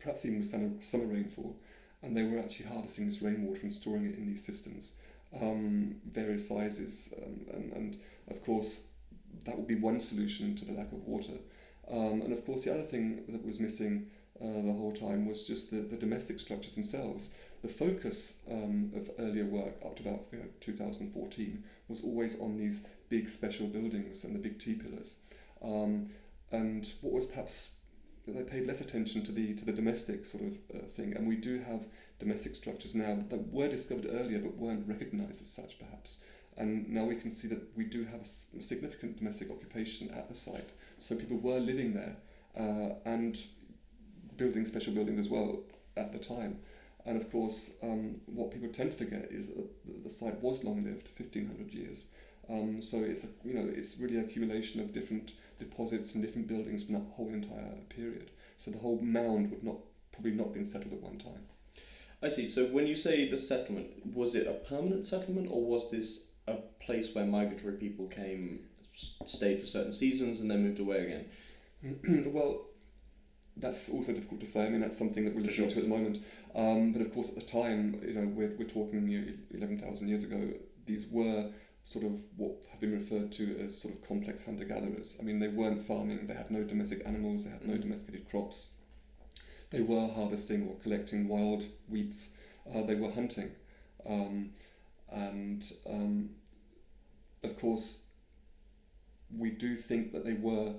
perhaps even with summer, summer rainfall. And they were actually harvesting this rainwater and storing it in these cisterns, um, various sizes. Um, and, and of course, that would be one solution to the lack of water. Um, and of course, the other thing that was missing uh, the whole time was just the, the domestic structures themselves. The focus um, of earlier work up to about you know, 2014 was always on these big special buildings and the big T pillars. Um, and what was perhaps they paid less attention to the to the domestic sort of uh, thing, and we do have domestic structures now that, were discovered earlier but weren't recognised as such, perhaps. And now we can see that we do have a significant domestic occupation at the site. So people were living there uh, and building special buildings as well at the time. And of course, um, what people tend to forget is that the site was long lived, 1500 years. Um, so it's a, you know it's really an accumulation of different deposits and different buildings from that whole entire period. So the whole mound would not probably not been settled at one time. I see. So when you say the settlement, was it a permanent settlement or was this a place where migratory people came, stayed for certain seasons, and then moved away again? well, that's also difficult to say. I mean, that's something that we're looking sure. into at the moment. Um, but of course, at the time, you know, we're, we're talking you know, 11,000 years ago, these were sort of what have been referred to as sort of complex hunter gatherers. I mean, they weren't farming, they had no domestic animals, they had no domesticated crops. They were harvesting or collecting wild wheats, uh, they were hunting. Um, and um, of course, we do think that they were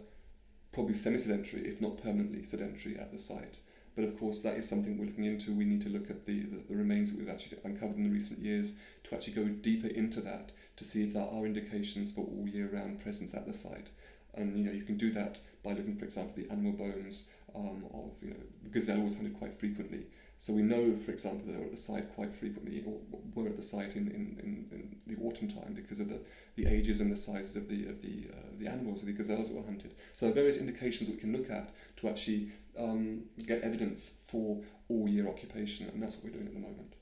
probably semi-sedentary, if not permanently sedentary, at the site. But of course, that is something we're looking into. We need to look at the, the, the remains that we've actually uncovered in the recent years to actually go deeper into that to see if there are indications for all year round presence at the site. And you know, you can do that by looking, for example, the animal bones um, of you know, the gazelle was hunted quite frequently. So we know, for example, they were at the site quite frequently, or were at the site in, in, in, in the autumn time because of the, the ages and the sizes of the of the uh, the animals, of the gazelles that were hunted. So various indications that we can look at to actually um, get evidence for all year occupation, and that's what we're doing at the moment.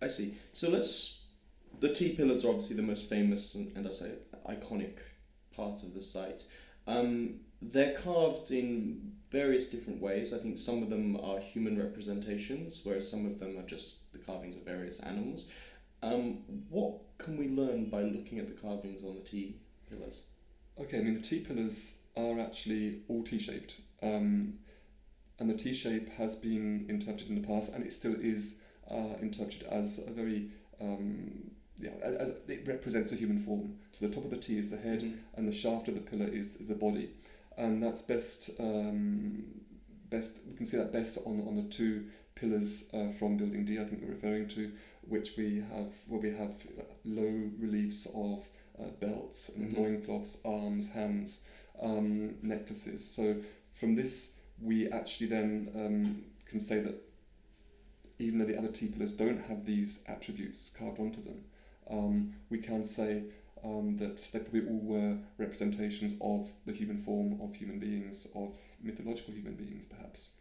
I see. So let's. The T pillars are obviously the most famous and, and I say iconic part of the site. Um, they're carved in various different ways. I think some of them are human representations, whereas some of them are just the carvings of various animals. Um, what can we learn by looking at the carvings on the T pillars? Okay, I mean the T pillars are actually all T-shaped, um, and the T shape has been interpreted in the past, and it still is uh, interpreted as a very um, yeah, as, as it represents a human form. So the top of the T is the head, Mhm. and the shaft of the pillar is, is a body, and that's best um, best we can see that best on on the two pillars uh, from Building D. I think we're referring to, which we have where we have low reliefs of uh, belts and Mhm. loincloths, arms, hands, um, necklaces. So from this we actually then um, can say that even though the other T pillars don't have these attributes carved onto them, um, we can say um, that they probably all were representations of the human form, of human beings, of mythological human beings, perhaps.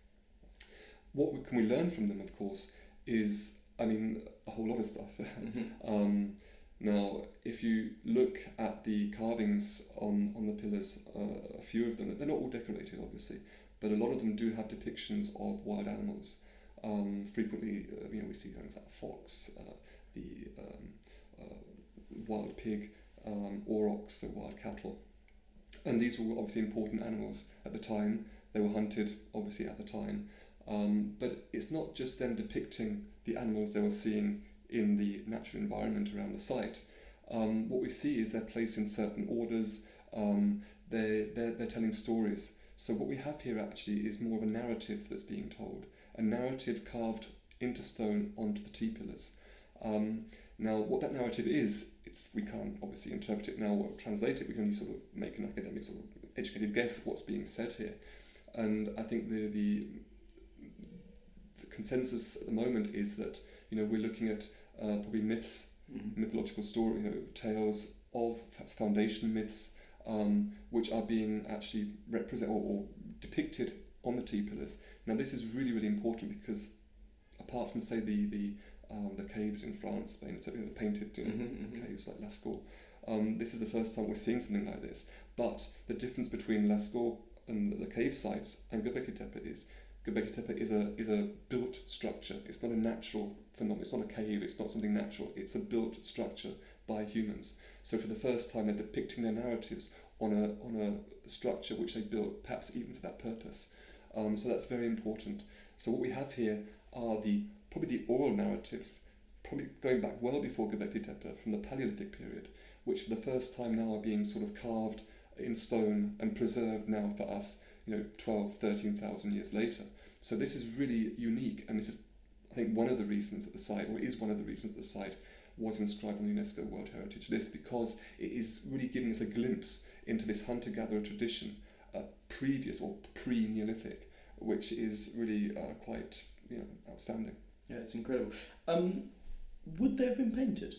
What we, can we learn from them, of course, is, I mean, a whole lot of stuff. Mm-hmm. um, now, if you look at the carvings on, on the pillars, uh, a few of them, they're not all decorated, obviously, but a lot of them do have depictions of wild animals. Um, frequently, uh, you know, we see things like a fox, uh, the um, wild pig, um, aurochs, so wild cattle. And these were obviously important animals at the time. They were hunted, obviously, at the time. Um, but it's not just them depicting the animals they were seeing in the natural environment around the site. Um, what we see is they're placed in certain orders, um, they're, they're, they're telling stories. So, what we have here actually is more of a narrative that's being told, a narrative carved into stone onto the T pillars. Um, now, what that narrative is, it's we can't obviously interpret it now or translate it. We can only sort of make an academic sort of educated guess of what's being said here. And I think the the, the consensus at the moment is that you know we're looking at uh, probably myths, Mm-hmm. mythological story, you know, tales of perhaps foundation myths, um, which are being actually represented or, or depicted on the T pillars. Now, this is really really important because apart from say the the um, the caves in France, Spain, etc., the painted you know, Mhm, mhm. caves like Lascaux. Um, this is the first time we're seeing something like this. But the difference between Lascaux and the cave sites and Göbekli Tepe is Göbekli Tepe is a is a built structure. It's not a natural phenomenon. It's not a cave. It's not something natural. It's a built structure by humans. So for the first time, they're depicting their narratives on a on a structure which they built, perhaps even for that purpose. Um, so that's very important. So what we have here are the probably the oral narratives, probably going back well before Göbekli Tepe from the Paleolithic period, which for the first time now are being sort of carved in stone and preserved now for us, you know, 12, 13,000 years later. So this is really unique, and this is, I think, one of the reasons that the site, or is one of the reasons that the site was inscribed on the UNESCO World Heritage List, because it is really giving us a glimpse into this hunter-gatherer tradition, uh, previous or pre-Neolithic, which is really uh, quite, you know, outstanding. Yeah, it's incredible. Um, would they have been painted?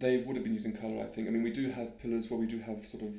they would have been using colour, I think. I mean, we do have pillars where we do have sort of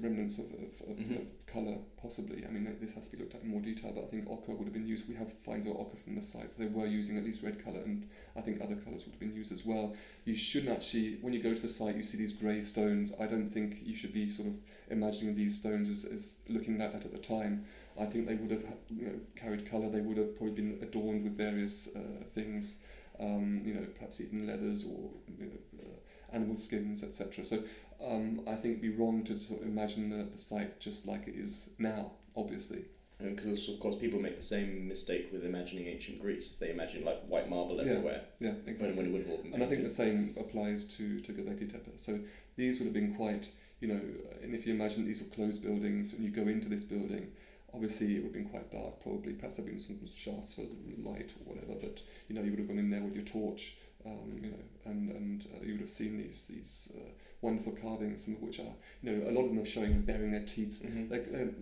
remnants of, of, of, Mhm. of colour, possibly. I mean, this has to be looked at in more detail, but I think ochre would have been used. We have finds of ochre from the site, so they were using at least red colour, and I think other colours would have been used as well. You shouldn't actually, when you go to the site, you see these grey stones. I don't think you should be sort of imagining these stones as, as looking like that at the time. I think they would have you know, carried colour, they would have probably been adorned with various uh, things, um, you know, perhaps even leathers or you know, uh, animal skins, etc. So um, I think it'd be wrong to sort of imagine the, the site just like it is now, obviously. Because of course people make the same mistake with imagining ancient Greece. They imagine like white marble everywhere Yeah, when, exactly. when it would And I think the same applies to, to Göbekli Tepe. So these would have been quite, you know, and if you imagine these were closed buildings and you go into this building, obviously it would have been quite dark probably. Perhaps there have been some shafts for light or whatever, but, you know, you would have gone in there with your torch, um, you know, and, and uh, you would have seen these, these uh, wonderful carvings, some of which are, you know, a lot of them are showing baring their teeth. Mhm. Like, um,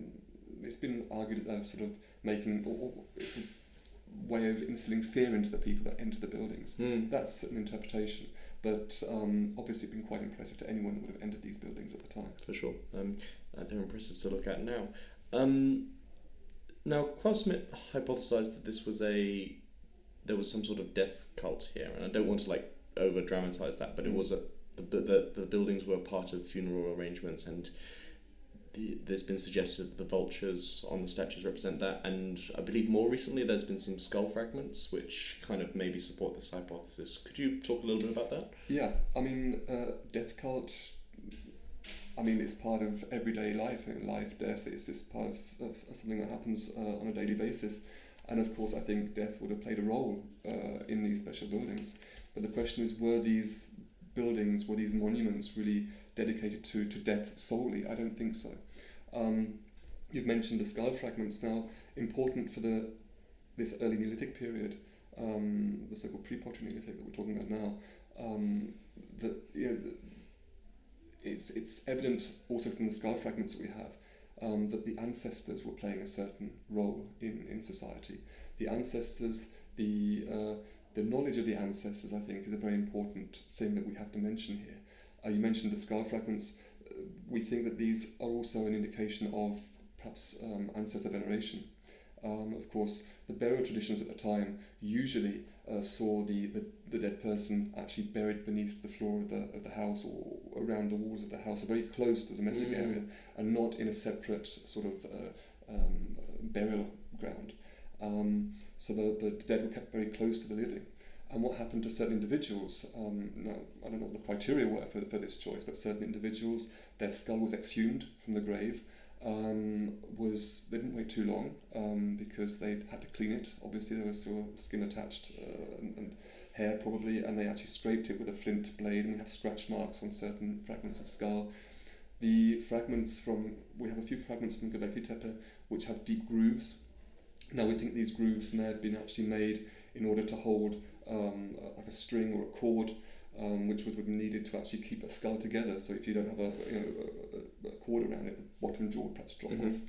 it's been argued that they're sort of making, or, it's a way of instilling fear into the people that enter the buildings. Hmm. That's an interpretation, but um, obviously it's been quite impressive to anyone that would have entered these buildings at the time. for sure. Um, uh, they're impressive to look at now. Now, Klaus Schmidt hypothesized that this was a there was some sort of death cult here, and I don't want to like over dramatize that, but it was a the, the the buildings were part of funeral arrangements, and the, there's been suggested that the vultures on the statues represent that, and I believe more recently there's been some skull fragments which kind of maybe support this hypothesis. Could you talk a little bit about that? Yeah, I mean, uh, death cult. I mean, it's part of everyday life. Life, death. It's just part of, of something that happens uh, on a daily basis. And of course, I think death would have played a role uh, in these special buildings. But the question is, were these buildings, were these monuments really dedicated to, to death solely? I don't think so. Um, you've mentioned the skull fragments now, important for the this early Neolithic period, um, the so-called pre-pottery Neolithic that we're talking about now. Um, that you know, it's it's evident also from the skull fragments that we have um, that the ancestors were playing a certain role in, in society. The ancestors, the, uh, the knowledge of the ancestors, I think, is a very important thing that we have to mention here. Uh, you mentioned the skull fragments. Uh, we think that these are also an indication of perhaps um, ancestor veneration. Um, of course, the burial traditions at the time usually uh, saw the, the, the dead person actually buried beneath the floor of the, of the house or around the walls of the house, or very close to the domestic Mm. area, and not in a separate sort of uh, um, burial ground. Um, so the, the dead were kept very close to the living. And what happened to certain individuals, um, now, I don't know what the criteria were for, for this choice, but certain individuals, their skull was exhumed from the grave. Um, was they didn't wait too long um, because they had to clean it. Obviously, there was still skin attached uh, and, and hair probably, and they actually scraped it with a flint blade, and we have scratch marks on certain fragments of skull. The fragments from we have a few fragments from Göbekli Tepe which have deep grooves. Now we think these grooves may have been actually made in order to hold um, like a string or a cord, um, which would be needed to actually keep a skull together. So if you don't have a you know a, a, cord around it, the bottom jaw would perhaps drop Mhm. off.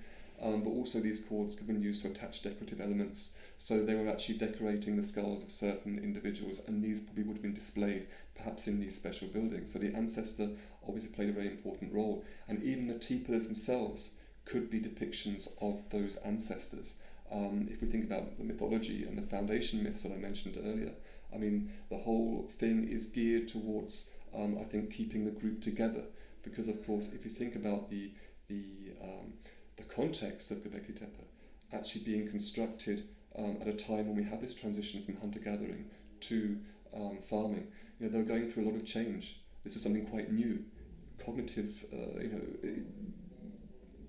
Um, but also these cords could have been used to attach decorative elements. So they were actually decorating the skulls of certain individuals, and these probably would have been displayed perhaps in these special buildings. So the ancestor obviously played a very important role, and even the T pillars themselves could be depictions of those ancestors. Um, if we think about the mythology and the foundation myths that I mentioned earlier, I mean, the whole thing is geared towards, um, I think, keeping the group together. Because, of course, if you think about the, the, um, the context of Göbekli Tepe actually being constructed um, at a time when we have this transition from hunter gathering to um, farming, you know, they were going through a lot of change. This was something quite new. Cognitive, uh, you know,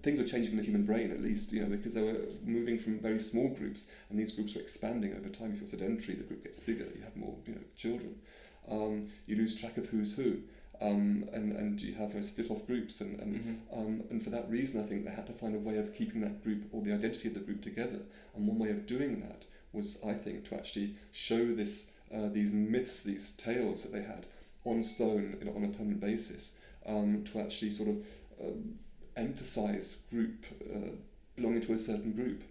things were changing in the human brain at least, you know, because they were moving from very small groups, and these groups were expanding over time. If you're sedentary, the group gets bigger. You have more, you know, children. Um, you lose track of who's who, um, and and you have you know, split off groups, and and Mhm. um, and for that reason, I think they had to find a way of keeping that group or the identity of the group together. And one way of doing that was, I think, to actually show this uh, these myths, these tales that they had on stone you know, on a permanent basis, um, to actually sort of um, emphasize group uh, belonging to a certain group.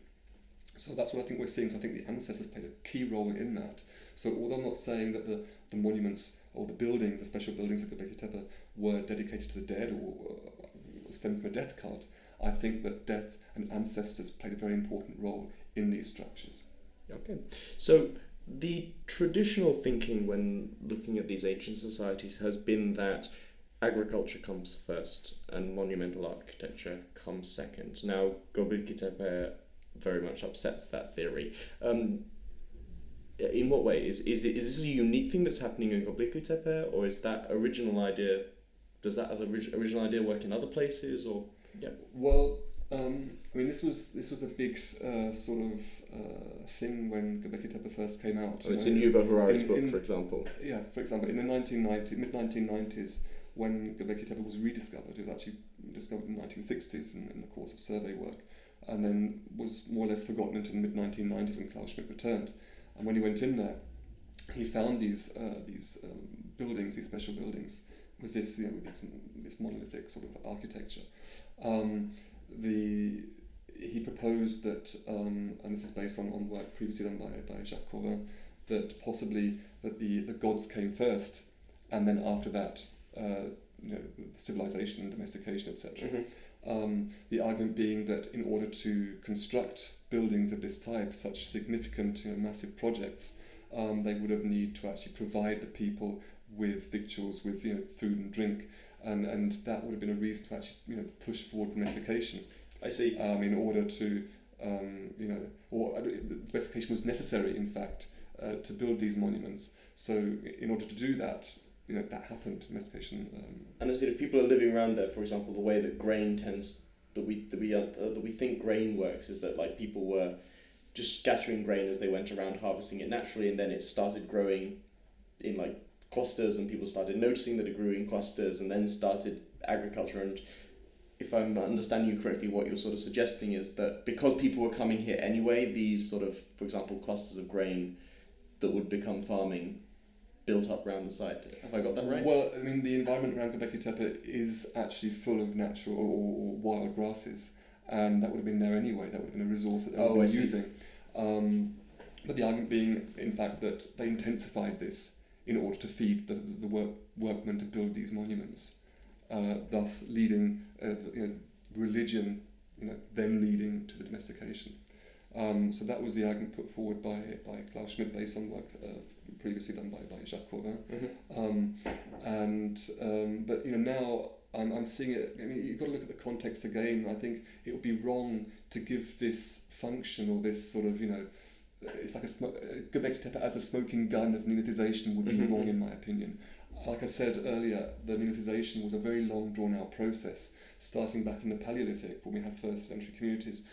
So that's what I think we're seeing. So I think the ancestors played a key role in that. So although I'm not saying that the, the monuments or the buildings, the special buildings of Göbekli Tepe, were dedicated to the dead or uh, stemmed from a death cult, I think that death and ancestors played a very important role in these structures. Okay. So the traditional thinking when looking at these ancient societies has been that agriculture comes first and monumental architecture comes second. Now, Göbekli Tepe very much upsets that theory. Um, in what way is is it, is this a unique thing that's happening in Göbekli Tepe, or is that original idea? Does that other orig- original idea work in other places, or yeah? Well, um, I mean, this was this was a big uh, sort of uh, thing when Göbekli Tepe first came out. oh, it's know, in Yuval Harari's in- book, in- for example? Yeah, for example, in the 1990s, mid 1990s, when Göbekli Tepe was rediscovered, it was actually discovered in the 1960s in, in the course of survey work, and then was more or less forgotten until the mid 1990s when Klaus Schmidt returned. And when he went in there, he found these uh, these um, buildings, these special buildings, with this you know with this, this monolithic sort of architecture. Um, the he proposed that, um, and this is based on, on work previously done by, by Jacques Cauvin, that possibly that the, the gods came first, and then after that, uh, you know, civilization and domestication, etc. Um, the argument being that in order to construct buildings of this type, such significant, you know, massive projects, um, they would have need to actually provide the people with victuals, with you know, food and drink, and, and that would have been a reason to actually you know, push forward domestication I see. um, in order to, um, you know, or uh, domestication was necessary, in fact, uh, to build these monuments. So, in order to do that, you know, that happened. Domestication. Um, And I said, if people are living around there, for example, the way that grain tends that we that we uh, that we think grain works is that like people were just scattering grain as they went around harvesting it naturally, and then it started growing in like clusters, and people started noticing that it grew in clusters, and then started agriculture. And if I'm understanding you correctly, what you're sort of suggesting is that because people were coming here anyway, these sort of, for example, clusters of grain that would become farming built up around the site. Have I got that right? Well, I mean, the environment around Göbekli Tepe is actually full of natural or, or wild grasses, and that would have been there anyway. That would have been a resource that they Oh, would I have been see. using. Um, but the argument being, in fact, that they intensified this in order to feed the, the work, workmen to build these monuments, uh, thus leading uh, you know, religion, you know, then leading to the domestication. Um, so that was the argument put forward by, by Klaus Schmidt based on work uh, previously done by, by Jacques Cauvin. Mhm. Um, and um, but you know now I'm, I'm seeing it. I mean, you've got to look at the context again. I think it would be wrong to give this function or this sort of you know, it's like a smoke. As a smoking gun of neolithization would be Mhm. wrong in my opinion. Like I said earlier, the neolithization was a very long, drawn out process, starting back in the Paleolithic when we have first century communities.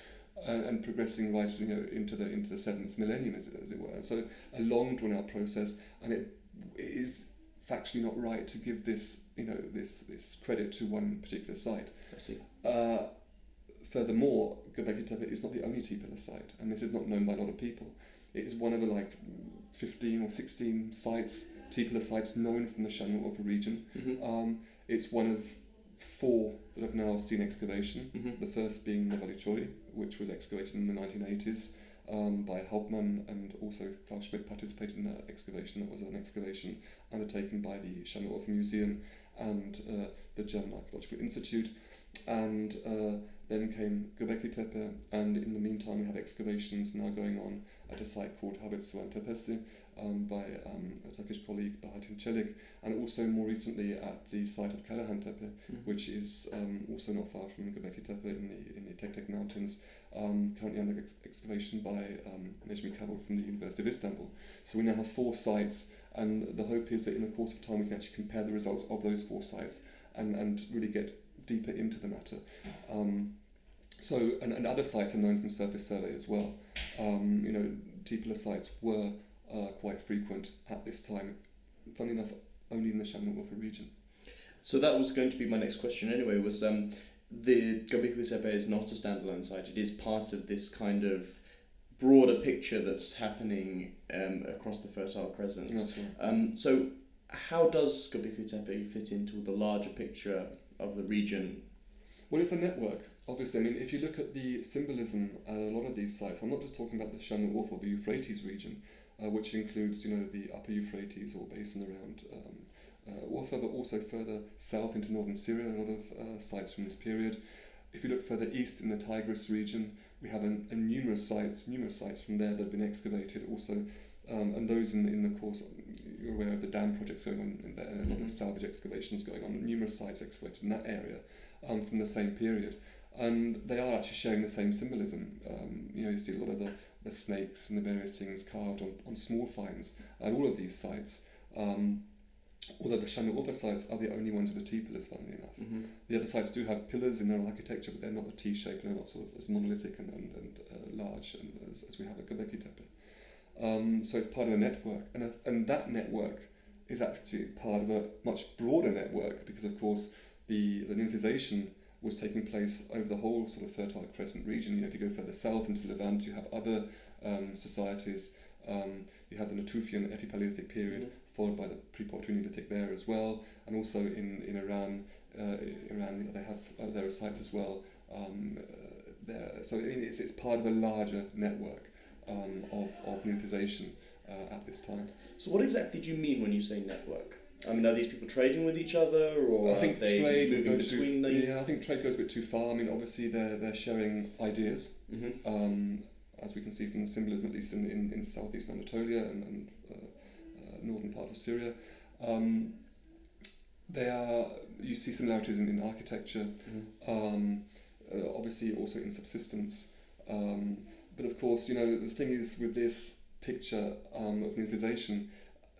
And, and progressing right you know, into the into the seventh millennium, as it, as it were. So a long drawn out process, and it is factually not right to give this you know this this credit to one particular site. I see. Uh, furthermore, Göbekli Tepe is not the only T pillar site, and this is not known by a lot of people. It is one of the like 15 or 16 sites, T pillar sites known from the Şanlıurfa region. Mhm. Um, it's one of four that have now seen excavation. Mhm. The first being Nevalı Çori, which was excavated in the 1980s um, by Hauptmann and also Klaus Schmidt participated in that excavation. That was an excavation undertaken by the Şanlıurfa Museum and uh, the German Archaeological Institute. And uh, then came Göbekli Tepe, and in the meantime, we have excavations now going on at a site called Harbetsuvan Tepesi um, by um, a Turkish colleague, Bahattin Çelik, and also more recently at the site of Karahan Tepe, Mhm. which is um, also not far from Göbekli Tepe in the in the Tek Tek Mountains, um, currently under ex- excavation by um, Necmi Karul from the University of Istanbul. So we now have four sites, and the hope is that in the course of time we can actually compare the results of those four sites and, and really get deeper into the matter. Um, so, and, and other sites are known from surface survey as well. Um, you know, T-pillar sites were uh, quite frequent at this time. Funny enough, only in the Şanlıurfa region. So that was going to be my next question anyway, was um, the Göbekli Tepe is not a standalone site. It is part of this kind of broader picture that's happening um, across the Fertile Crescent. Right. Um, so how does Göbekli Tepe fit into the larger picture of the region? Well, it's a network. Obviously, I mean, if you look at the symbolism at a lot of these sites, I'm not just talking about the Şanlıurfa or the Euphrates region, uh, which includes, you know, the upper Euphrates or basin around um, uh, but also further south into northern Syria, a lot of uh, sites from this period. If you look further east in the Tigris region, we have an, a numerous sites, numerous sites from there that have been excavated also, um, and those in, in the course, you're aware of the dam projects going on in there, a lot of salvage excavations going on, numerous sites excavated in that area um, from the same period. And they are actually sharing the same symbolism. Um, you know, you see a lot of the, the snakes and the various things carved on, on small finds at all of these sites. Um, although the Şanlıurfa sites are the only ones with the T pillars, funnily enough. Mm-hmm. The other sites do have pillars in their architecture, but they're not the T shape and they're not sort of as monolithic and, and, and uh, large and as, as we have at Göbekli Tepe. Um, so it's part of a network, and, a, and that network is actually part of a much broader network because, of course, the, the neolithization was taking place over the whole sort of Fertile Crescent region. You know, if you go further south into Levant, you have other um, societies. Um, you have the Natufian Epipaleolithic period, followed by the pre-Pottery Neolithic there as well, and also in in Iran, uh, Iran they have uh, there are sites as well um, uh, there. So I mean, it's it's part of a larger network um, of of neolithization uh, at this time. So what exactly do you mean when you say network? I mean, are these people trading with each other, or I think are they trade moving go too, between them? yeah, I think trade goes a bit too far. I mean, obviously they're they're sharing ideas, hmm um, as we can see from the symbolism, at least in in, in southeast Anatolia and, and uh, uh, northern parts of Syria. Um, they are you see similarities in, in architecture, hmm um, uh, obviously also in subsistence. Um, but of course, you know, the thing is with this picture um, of neolithization,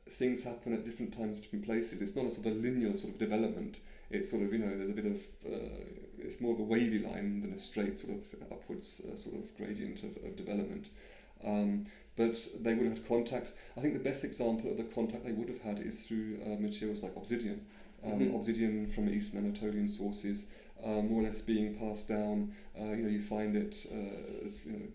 things happen at different times, different places. It's not a sort of a linear sort of development. It's sort of, you know, there's a bit of, uh, it's more of a wavy line than a straight sort of upwards uh, sort of gradient of, of development. Um, but they would have had contact. I think the best example of the contact they would have had is through uh, materials like obsidian. Um, Mhm. Obsidian from Eastern Anatolian sources, uh, more or less being passed down. Uh, you know, you find it uh, as, you know,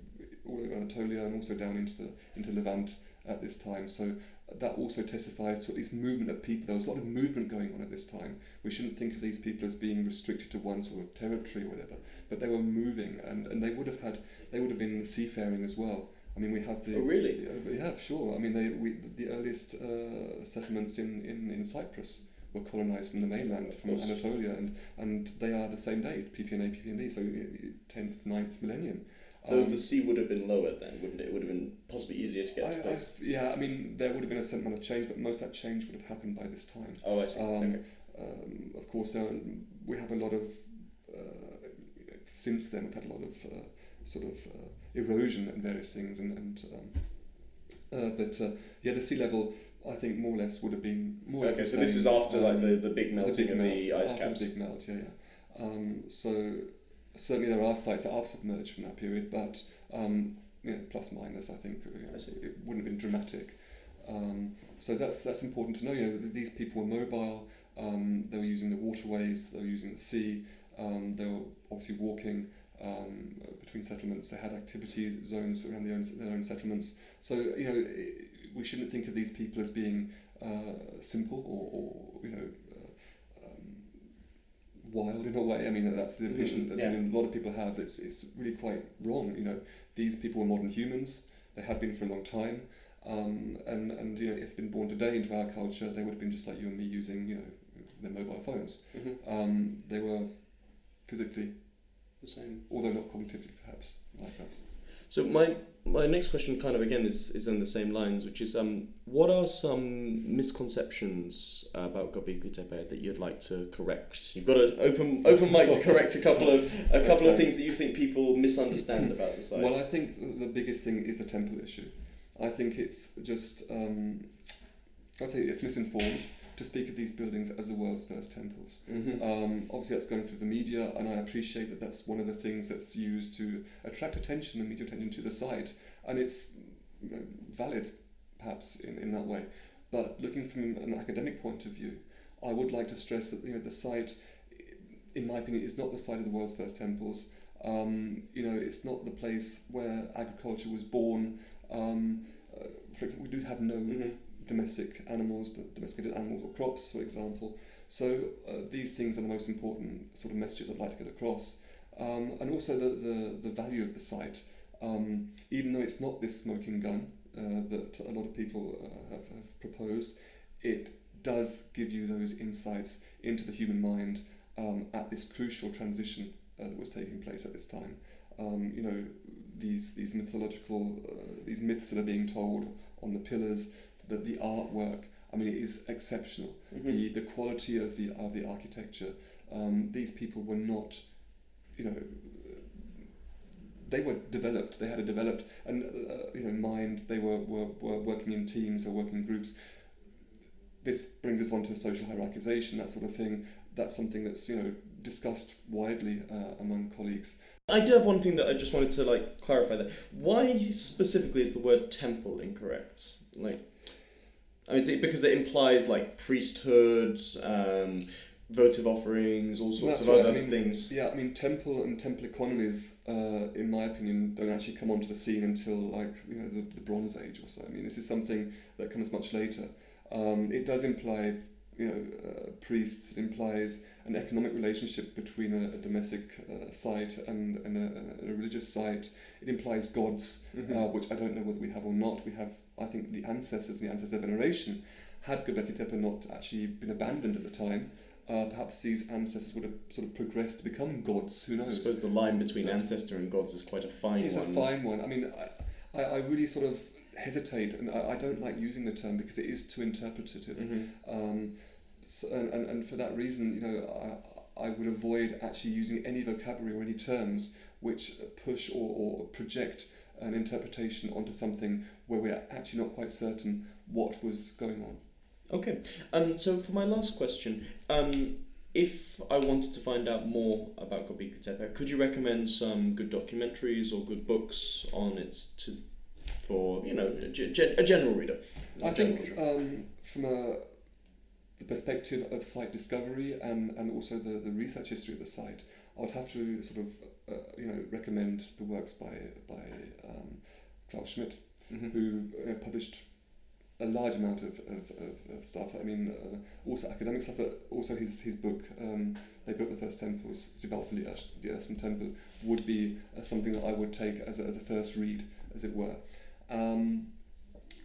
all uh, over Anatolia and also down into the into Levant at this time. So that also testifies to at least movement of people. There was a lot of movement going on at this time. We shouldn't think of these people as being restricted to one sort of territory or whatever, but they were moving, and, and they would have had they would have been seafaring as well. I mean, we have the Oh, really? Uh, yeah, sure. I mean, they we the earliest uh, settlements in, in, in Cyprus were colonized from the mainland, from. Anatolia, and, and they are the same date, PPNA, PPNB, so uh, tenth, 9th millennium. Though Um, the sea would have been lower then, wouldn't it? It would have been possibly easier to get I, to I, places. yeah, I mean, there would have been a certain amount of change, but most of that change would have happened by this time. Oh, I see. Um, okay. Um, of course, there, we have a lot of, uh, since then, we've had a lot of uh, sort of uh, erosion and various things, and, and um, uh, but uh, yeah, the sea level, I think, more or less would have been more or Okay, the so this is after like the, the big melting big of melt, the it's ice caps. The big melt, yeah, yeah. Um, so certainly there are sites that are submerged from that period, but um, you know, plus minus, I think you know, it wouldn't have been dramatic. Um, so that's that's important to know. You know, th- these people were mobile. Um, they were using the waterways. They were using the sea. Um, they were obviously walking um, between settlements. They had activity zones around their own, their own settlements. So you know, i we shouldn't think of these people as being uh, simple or, or you know. Wild in a way. I mean, that's the vision that yeah. A lot of people have. It's, it's really quite wrong. You know, these people were modern humans. They had been for a long time. Um, and, and you know, if been born today into our culture, they would have been just like you and me using, you know, their mobile phones. Mhm. Um, they were physically, The same. although not cognitively perhaps, like us. So my my next question, kind of again, is is on the same lines, which is um, what are some misconceptions about Göbekli Tepe that you'd like to correct? You've got an open open mic to correct a couple of a couple of things that you think people misunderstand about the site. Well, I think the biggest thing is the temple issue. I think it's just, um, I'd say it's misinformed to speak of these buildings as the world's first temples. Mhm. Um, obviously, that's going through the media, and I appreciate that that's one of the things that's used to attract attention and media attention to the site, and it's you know, valid, perhaps in, in that way. But looking from an academic point of view, I would like to stress that you know the site, in my opinion, is not the site of the world's first temples. Um, you know, it's not the place where agriculture was born. Um, uh, for example, we do have no Mhm. Domestic animals, domesticated animals or crops, for example. So uh, these things are the most important sort of messages I'd like to get across. Um, and also the, the, the value of the site. Um, even though it's not this smoking gun uh, that a lot of people uh, have, have proposed, it does give you those insights into the human mind um, at this crucial transition uh, that was taking place at this time. Um, you know, these these mythological, uh, these myths that are being told on the pillars, the, the artwork. I mean, it is exceptional. Mhm. The the quality of the of the architecture. Um, these people were not, you know, they were developed. They had a developed and uh, you know mind. They were, were were working in teams or working in groups. This brings us on to social hierarchization, that sort of thing. That's something that's you know discussed widely uh, among colleagues. I do have one thing that I just wanted to like clarify that. Why specifically is the word temple incorrect? Like, I mean, because it implies like priesthood, um, votive offerings, all sorts That's of right, other I mean, things? Yeah, I mean, temple and temple economies, uh, in my opinion, don't actually come onto the scene until like you know the, the Bronze Age or so. I mean, this is something that comes much later. Um, it does imply, you know, uh, priests. It implies an economic relationship between a, a domestic uh, site and, and a, a religious site. It implies gods, Mhm. uh, which I don't know whether we have or not. We have, I think, the ancestors, and the ancestor veneration. Had Göbekli Tepe not actually been abandoned at the time, uh, perhaps these ancestors would have sort of progressed to become gods. Who knows? I suppose the line between ancestor and gods is quite a fine It's one. a fine one. I mean, I, I, I really sort of hesitate, and I, I don't like using the term because it is too interpretative. Mhm. Um, so, and, and, and for that reason, you know, I, I would avoid actually using any vocabulary or any terms which push or, or project an interpretation onto something where we're actually not quite certain what was going on. Okay. Um, so for my last question, um, if I wanted to find out more about Göbekli Tepe, could you recommend some good documentaries or good books on it to, for you know a, a general reader? I A general think um, from a the perspective of site discovery and, and also the, the research history of the site, I would have to sort of uh, you know recommend the works by by um, Klaus Schmidt, Mhm. who uh, published a large amount of, of, of, of stuff. I mean, uh, also academic stuff, but also his, his book, um, They Built the First Temples, Zibalpali the Ersten Temple, would be uh, something that I would take as a, as a first read, as it were. Um,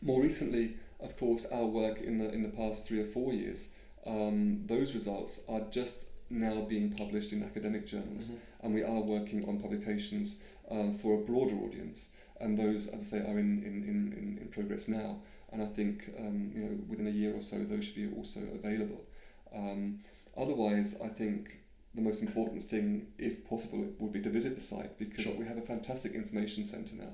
more recently, of course, our work in the, in the past three or four years, um, those results are just now being published in academic journals, Mm-hmm. and we are working on publications um, for a broader audience. And those, as I say, are in, in, in, in, in progress now. And I think um, you know within a year or so, those should be also available. Um, otherwise, I think the most important thing, if possible, would be to visit the site because Sure. we have a fantastic information centre now.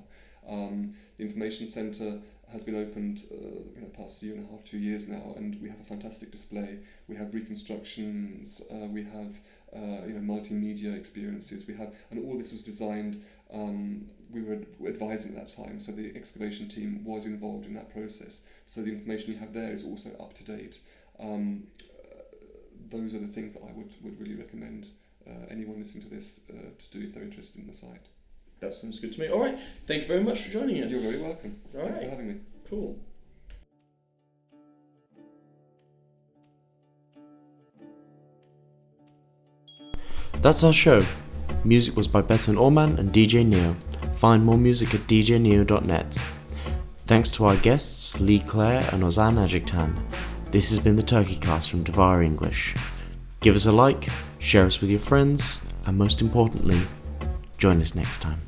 Um, the information centre has been opened uh, the past year and a half, two years now, and we have a fantastic display. We have reconstructions, uh, we have uh, you know multimedia experiences. We have, and all this was designed. Um, we were advising at that time, so the excavation team was involved in that process. So the information you have there is also up to date. Um, uh, those are the things that I would, would really recommend uh, anyone listening to this uh, to do if they're interested in the site. That sounds good to me. All right. Thank you very much for joining us. You're very welcome. All Thank you right. for having me. Cool. That's our show. Music was by Beton Orman and DJ Neo. Find more music at djneo.net. Thanks to our guests, Lee Clare and Ozan Açıktan. This has been the Turkey Cast from Duvar English. Give us a like, share us with your friends, and most importantly, join us next time.